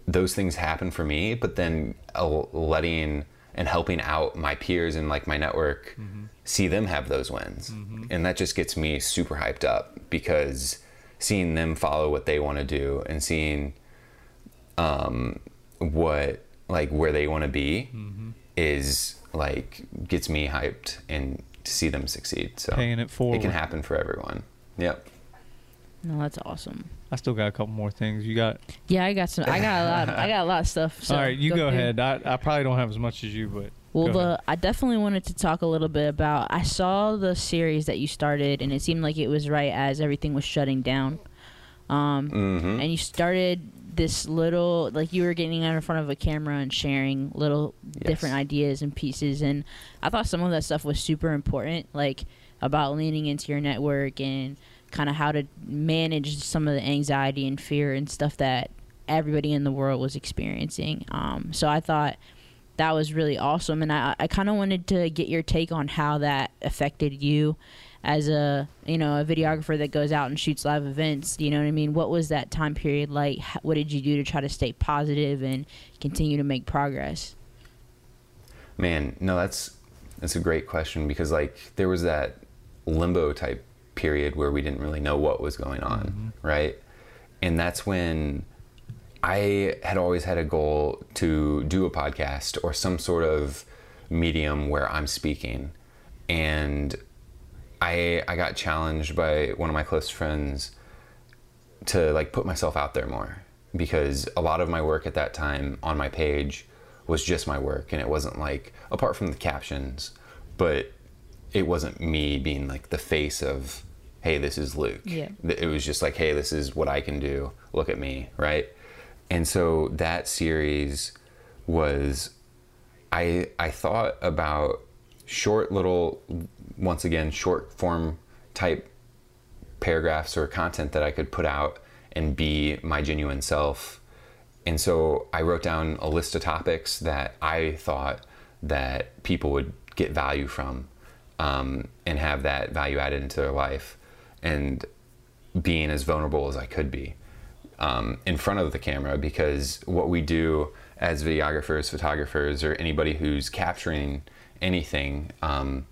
those things happen for me but then uh, letting and helping out my peers and like my network see them have those wins. And that just gets me super hyped up because seeing them follow what they want to do and seeing um, what like where they want to be is like gets me hyped and to see them succeed. So Paying it forward. it can happen for everyone. Yep. No, that's awesome. I still got a couple more things. You got. Yeah, I got some. I got a lot. I got a lot of stuff. So All right, you go, through. ahead. I, I probably don't have as much as you, but Well, Go the ahead. I definitely wanted to talk a little bit about. I saw the series that you started, and it seemed like it was right as everything was shutting down. Um, hmm and you started this little like you were getting out in front of a camera and sharing little Yes. different ideas and pieces and i thought some of that stuff was super important like about leaning into your network and kind of how to manage some of the anxiety and fear and stuff that everybody in the world was experiencing. Um, so i thought that was really awesome and i, I kind of wanted to get your take on how that affected you as a you know a videographer that goes out and shoots live events you know what i mean? What was that time period like? What did you do to try to stay positive and continue to make progress? Man, no, that's that's a great question because like there was that limbo type period where we didn't really know what was going on, mm-hmm. right? And that's when I had always had a goal to do a podcast or some sort of medium where I'm speaking. And I I got challenged by one of my close friends to like put myself out there more because a lot of my work at that time on my page was just my work and it wasn't like apart from the captions but it wasn't me being like the face of hey this is luke Yeah. It was just like hey this is what i can do look at me right and so that series was i i thought about short little once again short form type paragraphs or content that I could put out and be my genuine self. And so I wrote down a list of topics that I thought that people would get value from um, and have that value added into their life and being as vulnerable as I could be um, in front of the camera. Because what we do as videographers, photographers, or anybody who's capturing anything, um,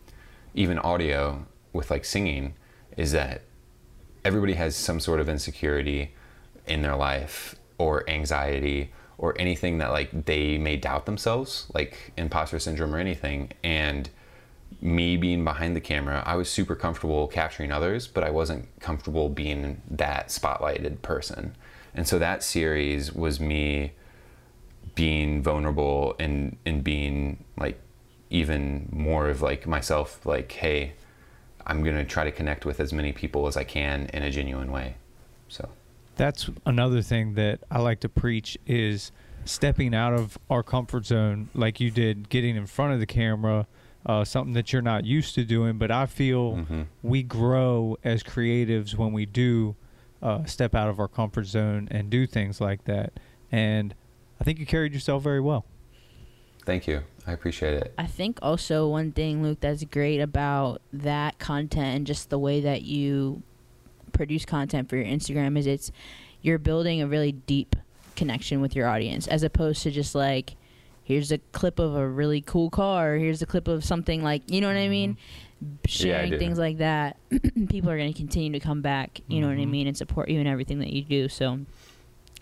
even audio with like singing, is that everybody has some sort of insecurity in their life or anxiety or anything that like they may doubt themselves like imposter syndrome or anything. And me being behind the camera i was super comfortable capturing others but i wasn't comfortable being that spotlighted person. And so that series was me being vulnerable and and being like even more of like myself like hey i'm going to try to connect with as many people as i can in a genuine way. So. That's another thing that I like to preach is stepping out of our comfort zone like you did, getting in front of the camera, uh, something that you're not used to doing. But I feel Mhm. we grow as creatives when we do uh, step out of our comfort zone and do things like that. And I think you carried yourself very well. Thank you. I appreciate it. I think also one thing, Luke, that's great about that content and just the way that you produce content for your Instagram is it's you're building a really deep connection with your audience as opposed to just like here's a clip of a really cool car, here's a clip of something like you know what I mean? Sharing do. things like that, people are going to continue to come back, you know what I Mhm. mean, and support you in everything that you do. So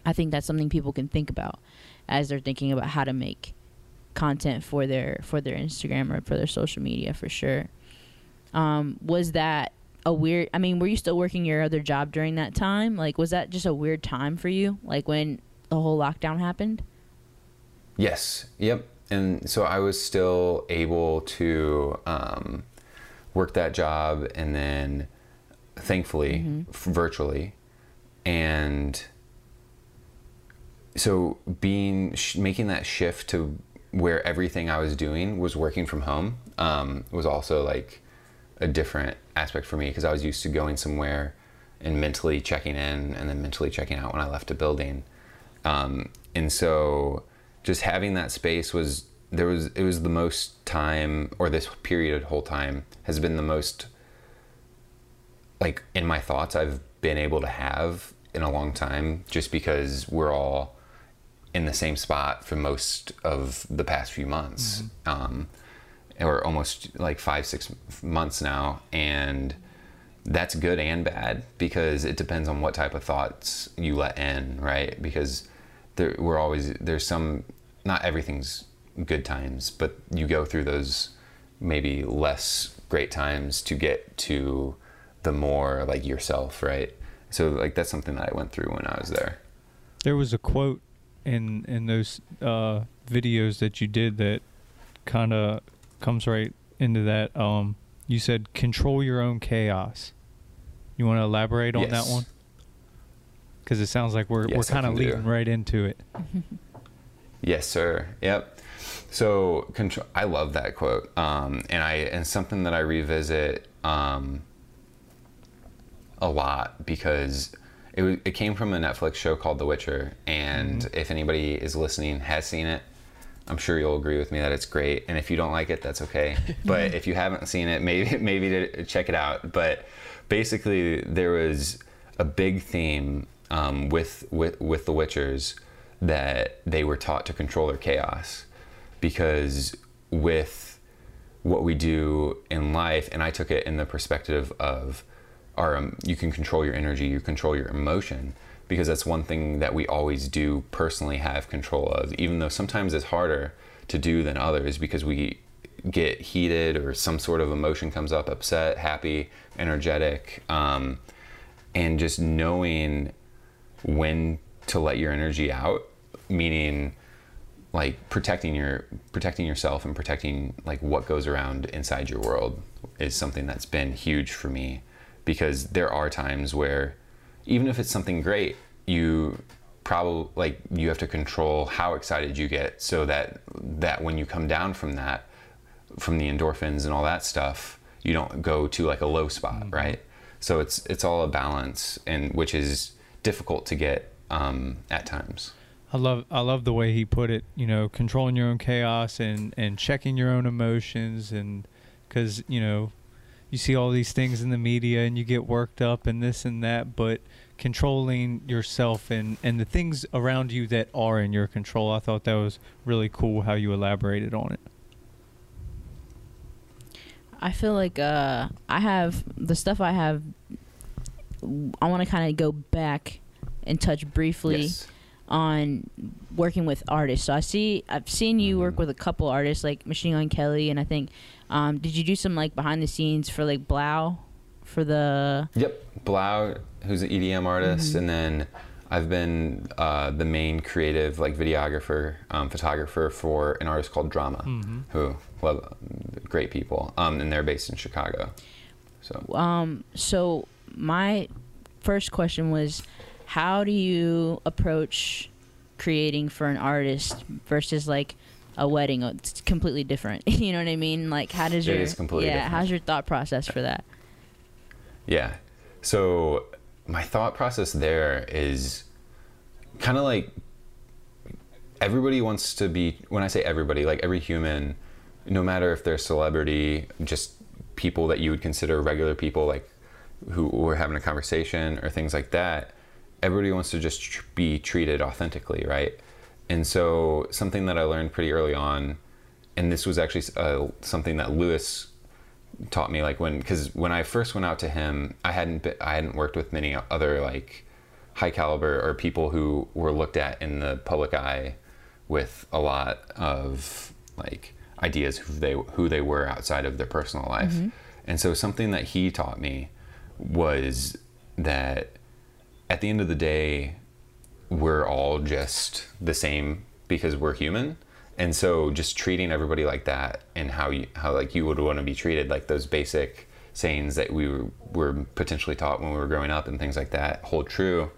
I think that's something people can think about as they're thinking about how to make content for their for their Instagram or for their social media for sure. Um, was that a weird? I mean, were you still working your other job during that time? Like, was that just a weird time for you? Like when the whole lockdown happened? Yes. Yep. And so I was still able to um, work that job and then thankfully Mhm. f- virtually. And so being, sh- making that shift to where everything I was doing was working from home um, was also like a different aspect for me because I was used to going somewhere and mentally checking in and then mentally checking out when I left a building. Um, and so just having that space was there was it was the most time or this period of whole time has been the most like in my thoughts I've been able to have in a long time just because we're all in the same spot for most of the past few months. Um, or almost like five six months now and that's good and bad because it depends on what type of thoughts you let in right? Because there, we're always there's some not everything's good times but you go through those maybe less great times to get to the more like yourself right so like that's something that i went through when i was there There was a quote in in those uh, videos that you did that kind of comes right into that. Um, you said control your own chaos. You want to elaborate on that one? Because it sounds like we're we're kind of can do. leading right into it. Yes, sir. Yep. So control. I love that quote, um, and I and something that I revisit um, a lot because it it came from a Netflix show called The Witcher, and if anybody is listening has seen it, I'm sure you'll agree with me that it's great. And if you don't like it, that's okay. but if you haven't seen it, maybe maybe to check it out. But basically, there was a big theme um, with with with the Witchers that they were taught to control their chaos. Because with what we do in life, and I took it in the perspective of our um, you can control your energy, you control your emotion. Because that's one thing that we always do personally have control of, even though sometimes it's harder to do than others because we get heated or some sort of emotion comes up, upset, happy, energetic, um, and just knowing when to let your energy out, meaning like protecting your protecting yourself and protecting like what goes around inside your world is something that's been huge for me because there are times where even if it's something great you probably like you have to control how excited you get so that that when you come down from that from the endorphins and all that stuff you don't go to like a low spot mm-hmm. right? So it's it's all a balance and which is difficult to get um, at times I love I love the way he put it. You know, controlling your own chaos and and checking your own emotions, and because you know, you see all these things in the media and you get worked up and this and that, but controlling yourself and and the things around you that are in your control. I thought that was really cool how you elaborated on it. I feel like uh, I have the stuff I have. I want to kind of go back and touch briefly yes on working with artists. So I see I've seen you work Mhm. with a couple artists like Machine Gun Kelly, and I think um, did you do some like behind the scenes for like 3LAU for the Yep, 3LAU, who's an EDM artist, Mhm. and then I've been uh, the main creative, like videographer, um, photographer for an artist called Drama, Mhm. who love great people, um, and they're based in Chicago. So um so my first question was how do you approach creating for an artist versus like a wedding, uh, it's completely different. you know what I mean? Like, how does It your is completely yeah? different. How's your thought process for that? Yeah. So my thought process there is kind of like everybody wants to be when I say everybody, like every human, no matter if they're a celebrity, just people that you would consider regular people like who were having a conversation or things like that, everybody wants to just tr- be treated authentically, right? And so something that I learned pretty early on and this was actually uh, something that Lewis taught me like when because when I first went out to him I hadn't been, I hadn't worked with many other like high caliber or people who were looked at in the public eye with a lot of like ideas who they who they were outside of their personal life and so something that he taught me was that at the end of the day we're all just the same because we're human. And so just treating everybody like that and how you how like you would want to be treated like those basic sayings that we were, were potentially taught when we were growing up and things like that hold true.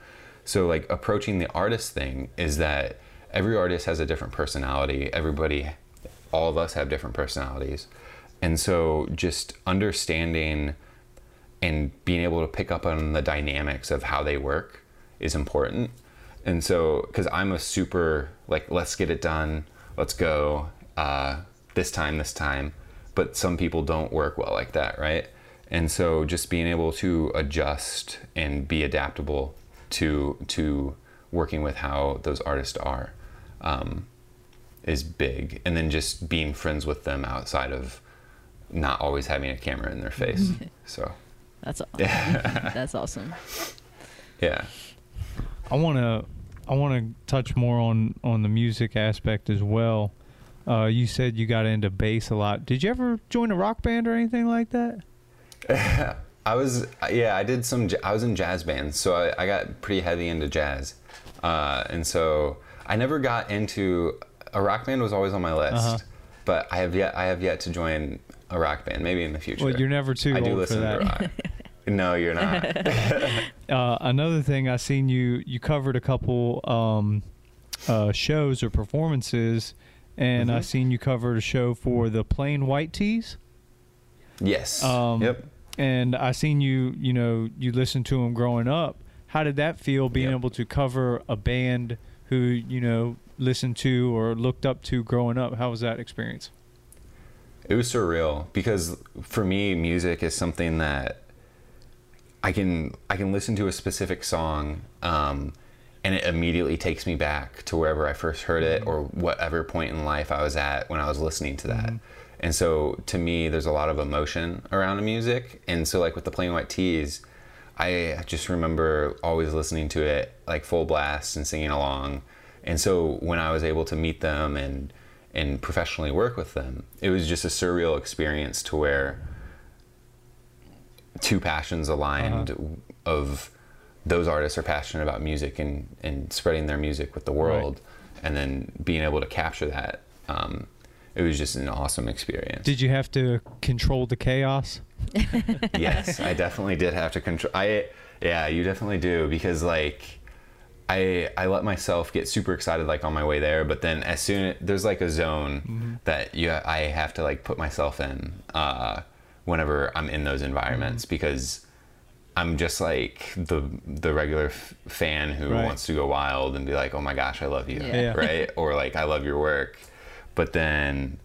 So like approaching the artist thing is that every artist has a different personality. Everybody all of us have different personalities. And so just understanding and being able to pick up on the dynamics of how they work is important. And so, because I'm a super like, let's get it done, let's go, uh, this time, this time. But some people don't work well like that, right? And so, just being able to adjust and be adaptable to to working with how those artists are um, is big. And then just being friends with them outside of not always having a camera in their face. so, That's aw- that's awesome. yeah. I want to I want to touch more on on the music aspect as well. Uh, you said you got into bass a lot. Did you ever join a rock band or anything like that? I was yeah I did some I was in jazz bands so I, I got pretty heavy into jazz uh, and so I never got into a rock band was always on my list Uh-huh. but I have yet I have yet to join a rock band maybe in the future Well, you're never too I do old for listen that. to rock no you're not Uh, another thing I seen you you covered a couple um, uh, shows or performances, and I Mhm. seen you covered a show for the Plain White T's. yes Um, yep and I seen you, you know, you listened to them growing up. How did that feel being Yep. able to cover a band who, you know, listened to or looked up to growing up? How was that experience? It was surreal because for me, music is something that I can I can listen to a specific song, um, and it immediately takes me back to wherever I first heard it or whatever point in life I was at when I was listening to that. And so to me, there's a lot of emotion around the music, and so like with the Plain White T's, I just remember always listening to it like full blast and singing along. And so when I was able to meet them and and professionally work with them, it was just a surreal experience to where two passions aligned of those artists are passionate about music and, and spreading their music with the world and then being able to capture that um, it was just an awesome experience Did you have to control the chaos? yes, I definitely did have to control. I yeah, you definitely do because like I I let myself get super excited like on my way there, but then as soon there's like a zone mm-hmm. that you I have to like put myself in uh, whenever I'm in those environments mm-hmm. because I'm just like the the regular f- fan who Right. wants to go wild and be like, oh my gosh, I love you, Yeah. Yeah. right? Or like I love your work, but then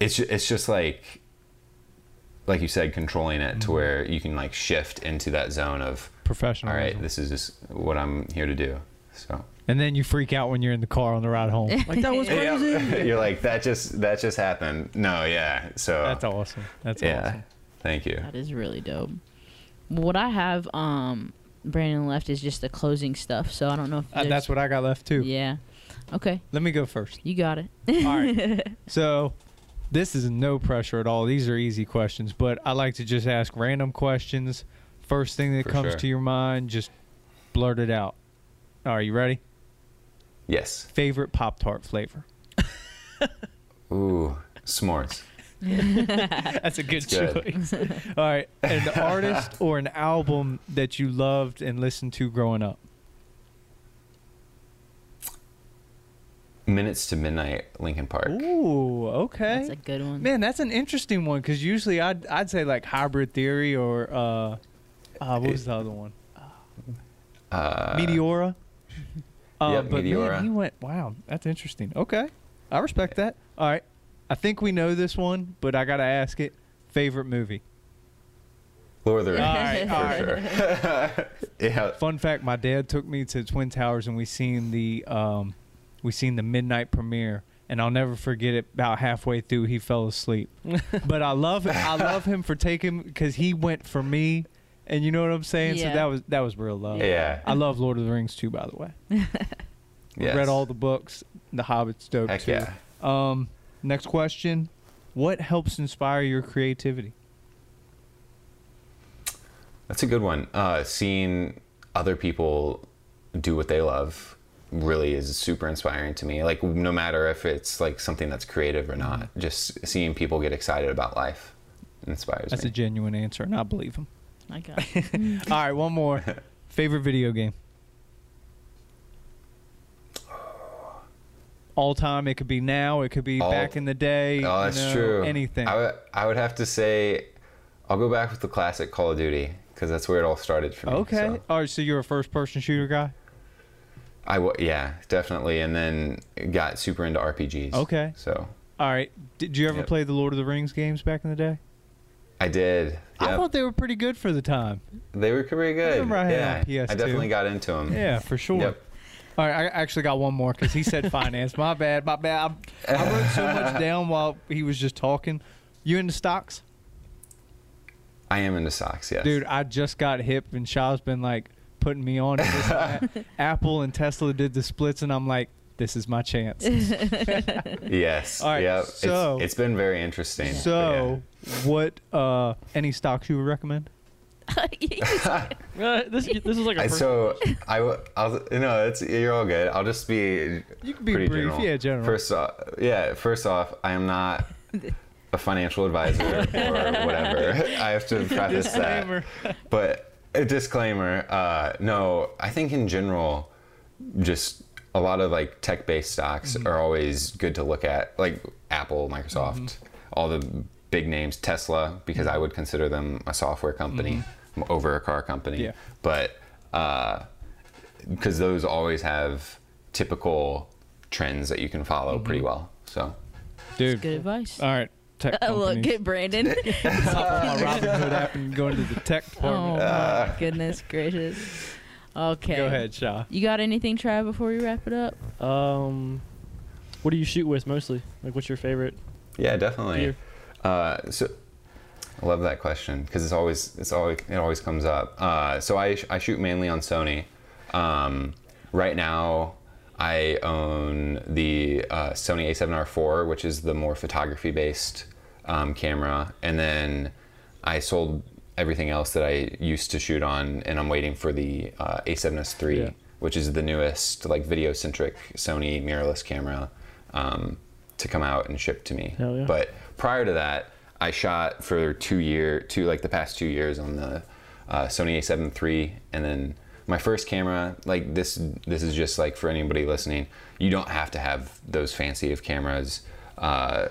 it's it's just like like you said, controlling it to mm-hmm. where you can like shift into that zone of Professional. all right, this is just what I'm here to do. So and then you freak out when you're in the car on the ride home. Like that was crazy. Yeah. you're like that just that just happened. No, yeah. So That's awesome. That's yeah. awesome. Thank you. That is really dope. What I have, um, Brandon left is just the closing stuff. So I don't know if Uh, that's what I got left too. Yeah. Okay, Let me go first. you got it. All right. So this is no pressure at all. These are easy questions, but I like to just ask random questions. First thing that For comes sure. to your mind, just blurt it out. Are you ready? Yes. Favorite Pop Tart flavor? Ooh, s'mores. That's a good That's good. choice. all right, an artist or an album that you loved and listened to growing up? Minutes to Midnight, Linkin Park. Ooh, okay. That's a good one. Man, that's an interesting one because usually I'd I'd say like hybrid theory or uh, uh what was the other one? Uh, Meteora. Uh, Yep, but Meteora. man, he went. Wow, that's interesting. Okay, I respect that. All right, I think we know this one, but I gotta ask it. Favorite movie? Lord of the Rings. All right, all right. for sure. yeah. Fun fact: My dad took me to Twin Towers and we seen the um, we seen the midnight premiere, and I'll never forget it. About halfway through, he fell asleep. but I love I love him for taking because he went for me, and you know what I'm saying. So that was that was real love. Yeah. I love Lord of the Rings too, by the way. Yes. Read all the books. The Hobbit's dope Heck too. yeah. Um, next question: What helps inspire your creativity? That's a good one. Uh, seeing other people do what they love really is super inspiring to me. Like no matter if it's like something that's creative or not, just seeing people get excited about life inspires me. That's a genuine answer, and I believe him. I got it. Mm. All right, one more. Favorite video game? All time. It could be now. It could be All- back in the day. oh, you that's know, true. Anything. I would I would have to say, I'll go back with the classic Call of Duty because that's where it all started for me. okay. so. All right. So you're a first-person shooter guy. I w- yeah, definitely, and then got super into RPGs. Okay. So All right. Did you ever Yep. play the Lord of the Rings games back in the day? I did. I thought they were pretty good for the time. they were pretty good. I yeah, on PS2. I definitely got into them. Yeah, for sure. Yep. All right, I actually got one more because he said finance. My bad, my bad. I, I wrote so much down while he was just talking. You into stocks? I am into stocks, Yes. Dude, I just got hip, and Shaw's been like putting me on. to This and that. Apple and Tesla did the splits, and I'm like, this is my chance. Yes. All right, Yep. so- it's, it's been very interesting. but So, what uh any stocks you would recommend? Uh, this this is like a yeah. I, pers- so I w- I'll no, it's you're all good. I'll just be You can be brief, general. yeah, general. First off, yeah. First off, I am not a financial advisor or whatever. I have to preface that. Disclaimer. but a disclaimer uh, no i think in general just a lot of like tech-based stocks Mm-hmm. are always good to look at like apple microsoft all the big names tesla because i would consider them a software company over a car company Mm-hmm. Yeah. but because those always have typical trends that you can follow Mm-hmm. pretty well so Dude. Good advice. All right. Tech Uh, look companies. at Brandon. Hop on my Robinhood app and go into the tech oh department. my goodness gracious. Okay. Go ahead, Shaw. You got anything, Trav, before we wrap it up? Um, what do you shoot with mostly? Like, what's your favorite? Yeah, definitely. Gear. Uh, so I love that question because it's always it's always it always comes up. Uh, so I I shoot mainly on Sony. Um, right now, I own the uh, Sony A7R4, which is the more photography based um, camera, and then I sold everything else that I used to shoot on, and I'm waiting for the uh, A7S III Yeah. which is the newest like video centric Sony mirrorless camera um, to come out and ship to me. Yeah. But prior to that, I shot for two year, two like the past two years on the uh, Sony A7 III, and then my first camera. Like this, this is just like for anybody listening. You don't have to have those fancy of cameras. Uh,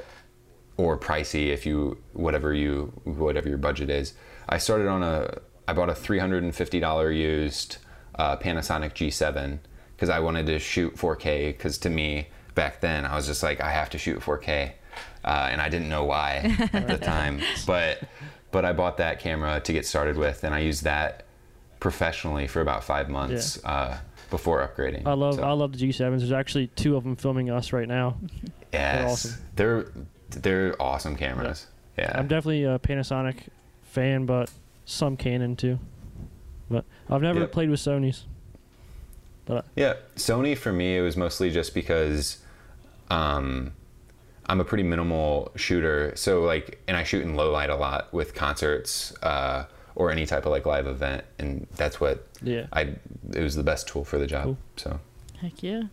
or pricey if you whatever you whatever your budget is. I started on a I bought a three hundred and fifty dollar used uh, Panasonic G7 because I wanted to shoot 4K because to me back then I was just like I have to shoot 4K uh, and I didn't know why at the time but but I bought that camera to get started with and I used that professionally for about five months uh, before upgrading. I love So, I love the G7s. There's actually two of them filming us right now. yes, awesome. they're they're awesome cameras. Yeah. I'm definitely a Panasonic fan, but some Canon too. But I've never Yep. played with Sony's. But Yeah, Sony for me it was mostly just because um, I'm a pretty minimal shooter. So like, and I shoot in low light a lot with concerts uh, or any type of like live event, and that's what yeah, I. It was the best tool for the job. Cool. So Heck yeah.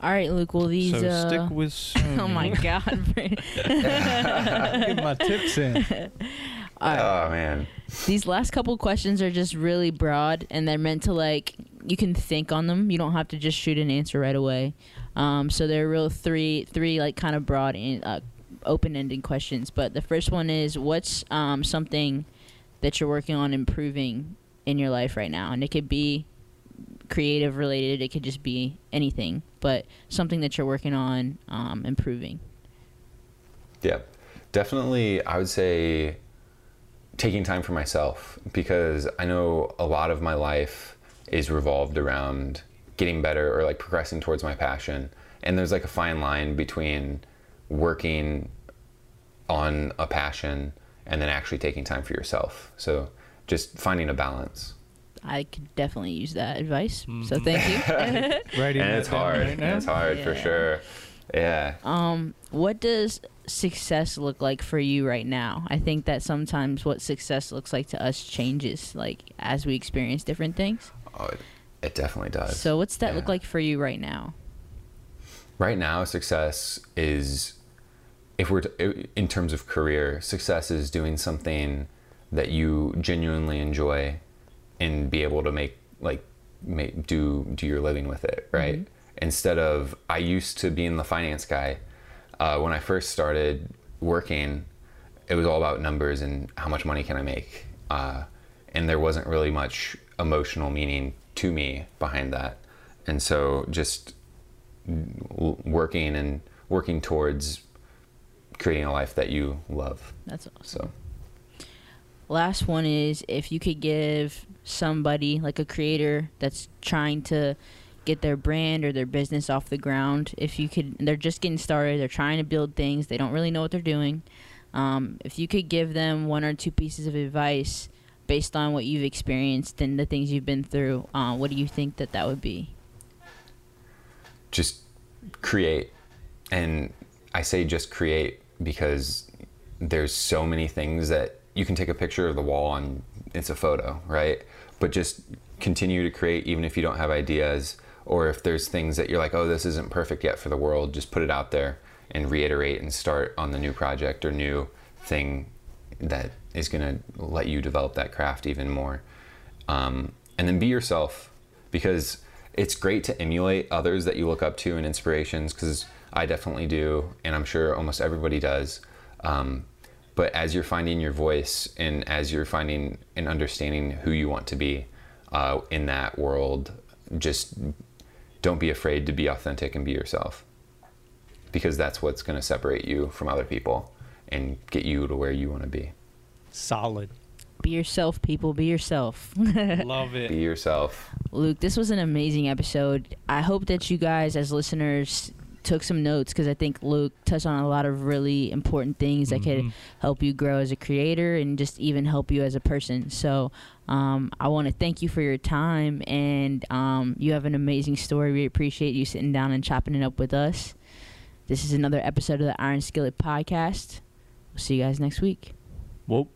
All right, Luke. Well, these. so uh, stick with Sony. oh my God. Get my tips in. Right. oh man, These last couple questions are just really broad, and they're meant to like you can think on them. You don't have to just shoot an answer right away. Um, so there are real three three like kind of broad and uh, open ended questions. But the first one is what's um, something that you're working on improving in your life right now, and it could be creative related. It could just be anything, but something that you're working on um, improving. Yeah, definitely. I would say taking time for myself because I know a lot of my life is revolved around getting better or like progressing towards my passion. And there's like a fine line between working on a passion and then actually taking time for yourself. So just finding a balance. I could definitely use that advice. So Mhm. thank you. Writing and it's hard. right and it's hard for sure. Yeah. Um, what does success look like for you right now? I think that sometimes what success looks like to us changes, like as we experience different things. Oh, it, it definitely does. So, what's that look like for you right now? right now success is if we're t- in terms of career success is doing something that you genuinely enjoy and be able to make like make do do your living with it right mm-hmm. instead of i used to being the finance guy uh, when i first started working it was all about numbers and how much money can i make uh, and there wasn't really much emotional meaning to me behind that and so just working and working towards creating a life that you love. That's awesome. So Last one is if you could give somebody like a creator that's trying to get their brand or their business off the ground, if you could, they're just getting started, they're trying to build things, they don't really know what they're doing. Um, if you could give them one or two pieces of advice based on what you've experienced and the things you've been through, uh, what do you think that that would be? just create. And I say just create because there's so many things that you can take a picture of the wall and it's a photo, right? But just continue to create even if you don't have ideas or if there's things that you're like, oh, this isn't perfect yet for the world, just put it out there and reiterate and start on the new project or new thing that is going to let you develop that craft even more. Um, and then be yourself because it's great to emulate others that you look up to and inspirations because I definitely do, and I'm sure almost everybody does. Um, but as you're finding your voice and as you're finding and understanding who you want to be uh, in that world, just don't be afraid to be authentic and be yourself because that's what's going to separate you from other people and get you to where you want to be. Solid. Be yourself, people. Be yourself. Love it. Be yourself. Luke, this was an amazing episode. I hope that you guys, as listeners, took some notes because I think Luke touched on a lot of really important things that could Mhm. help you grow as a creator and just even help you as a person. So um, I want to thank you for your time, and um, you have an amazing story. We appreciate you sitting down and chopping it up with us. This is another episode of the Iron Skillet Podcast. We'll see you guys next week. Whoop.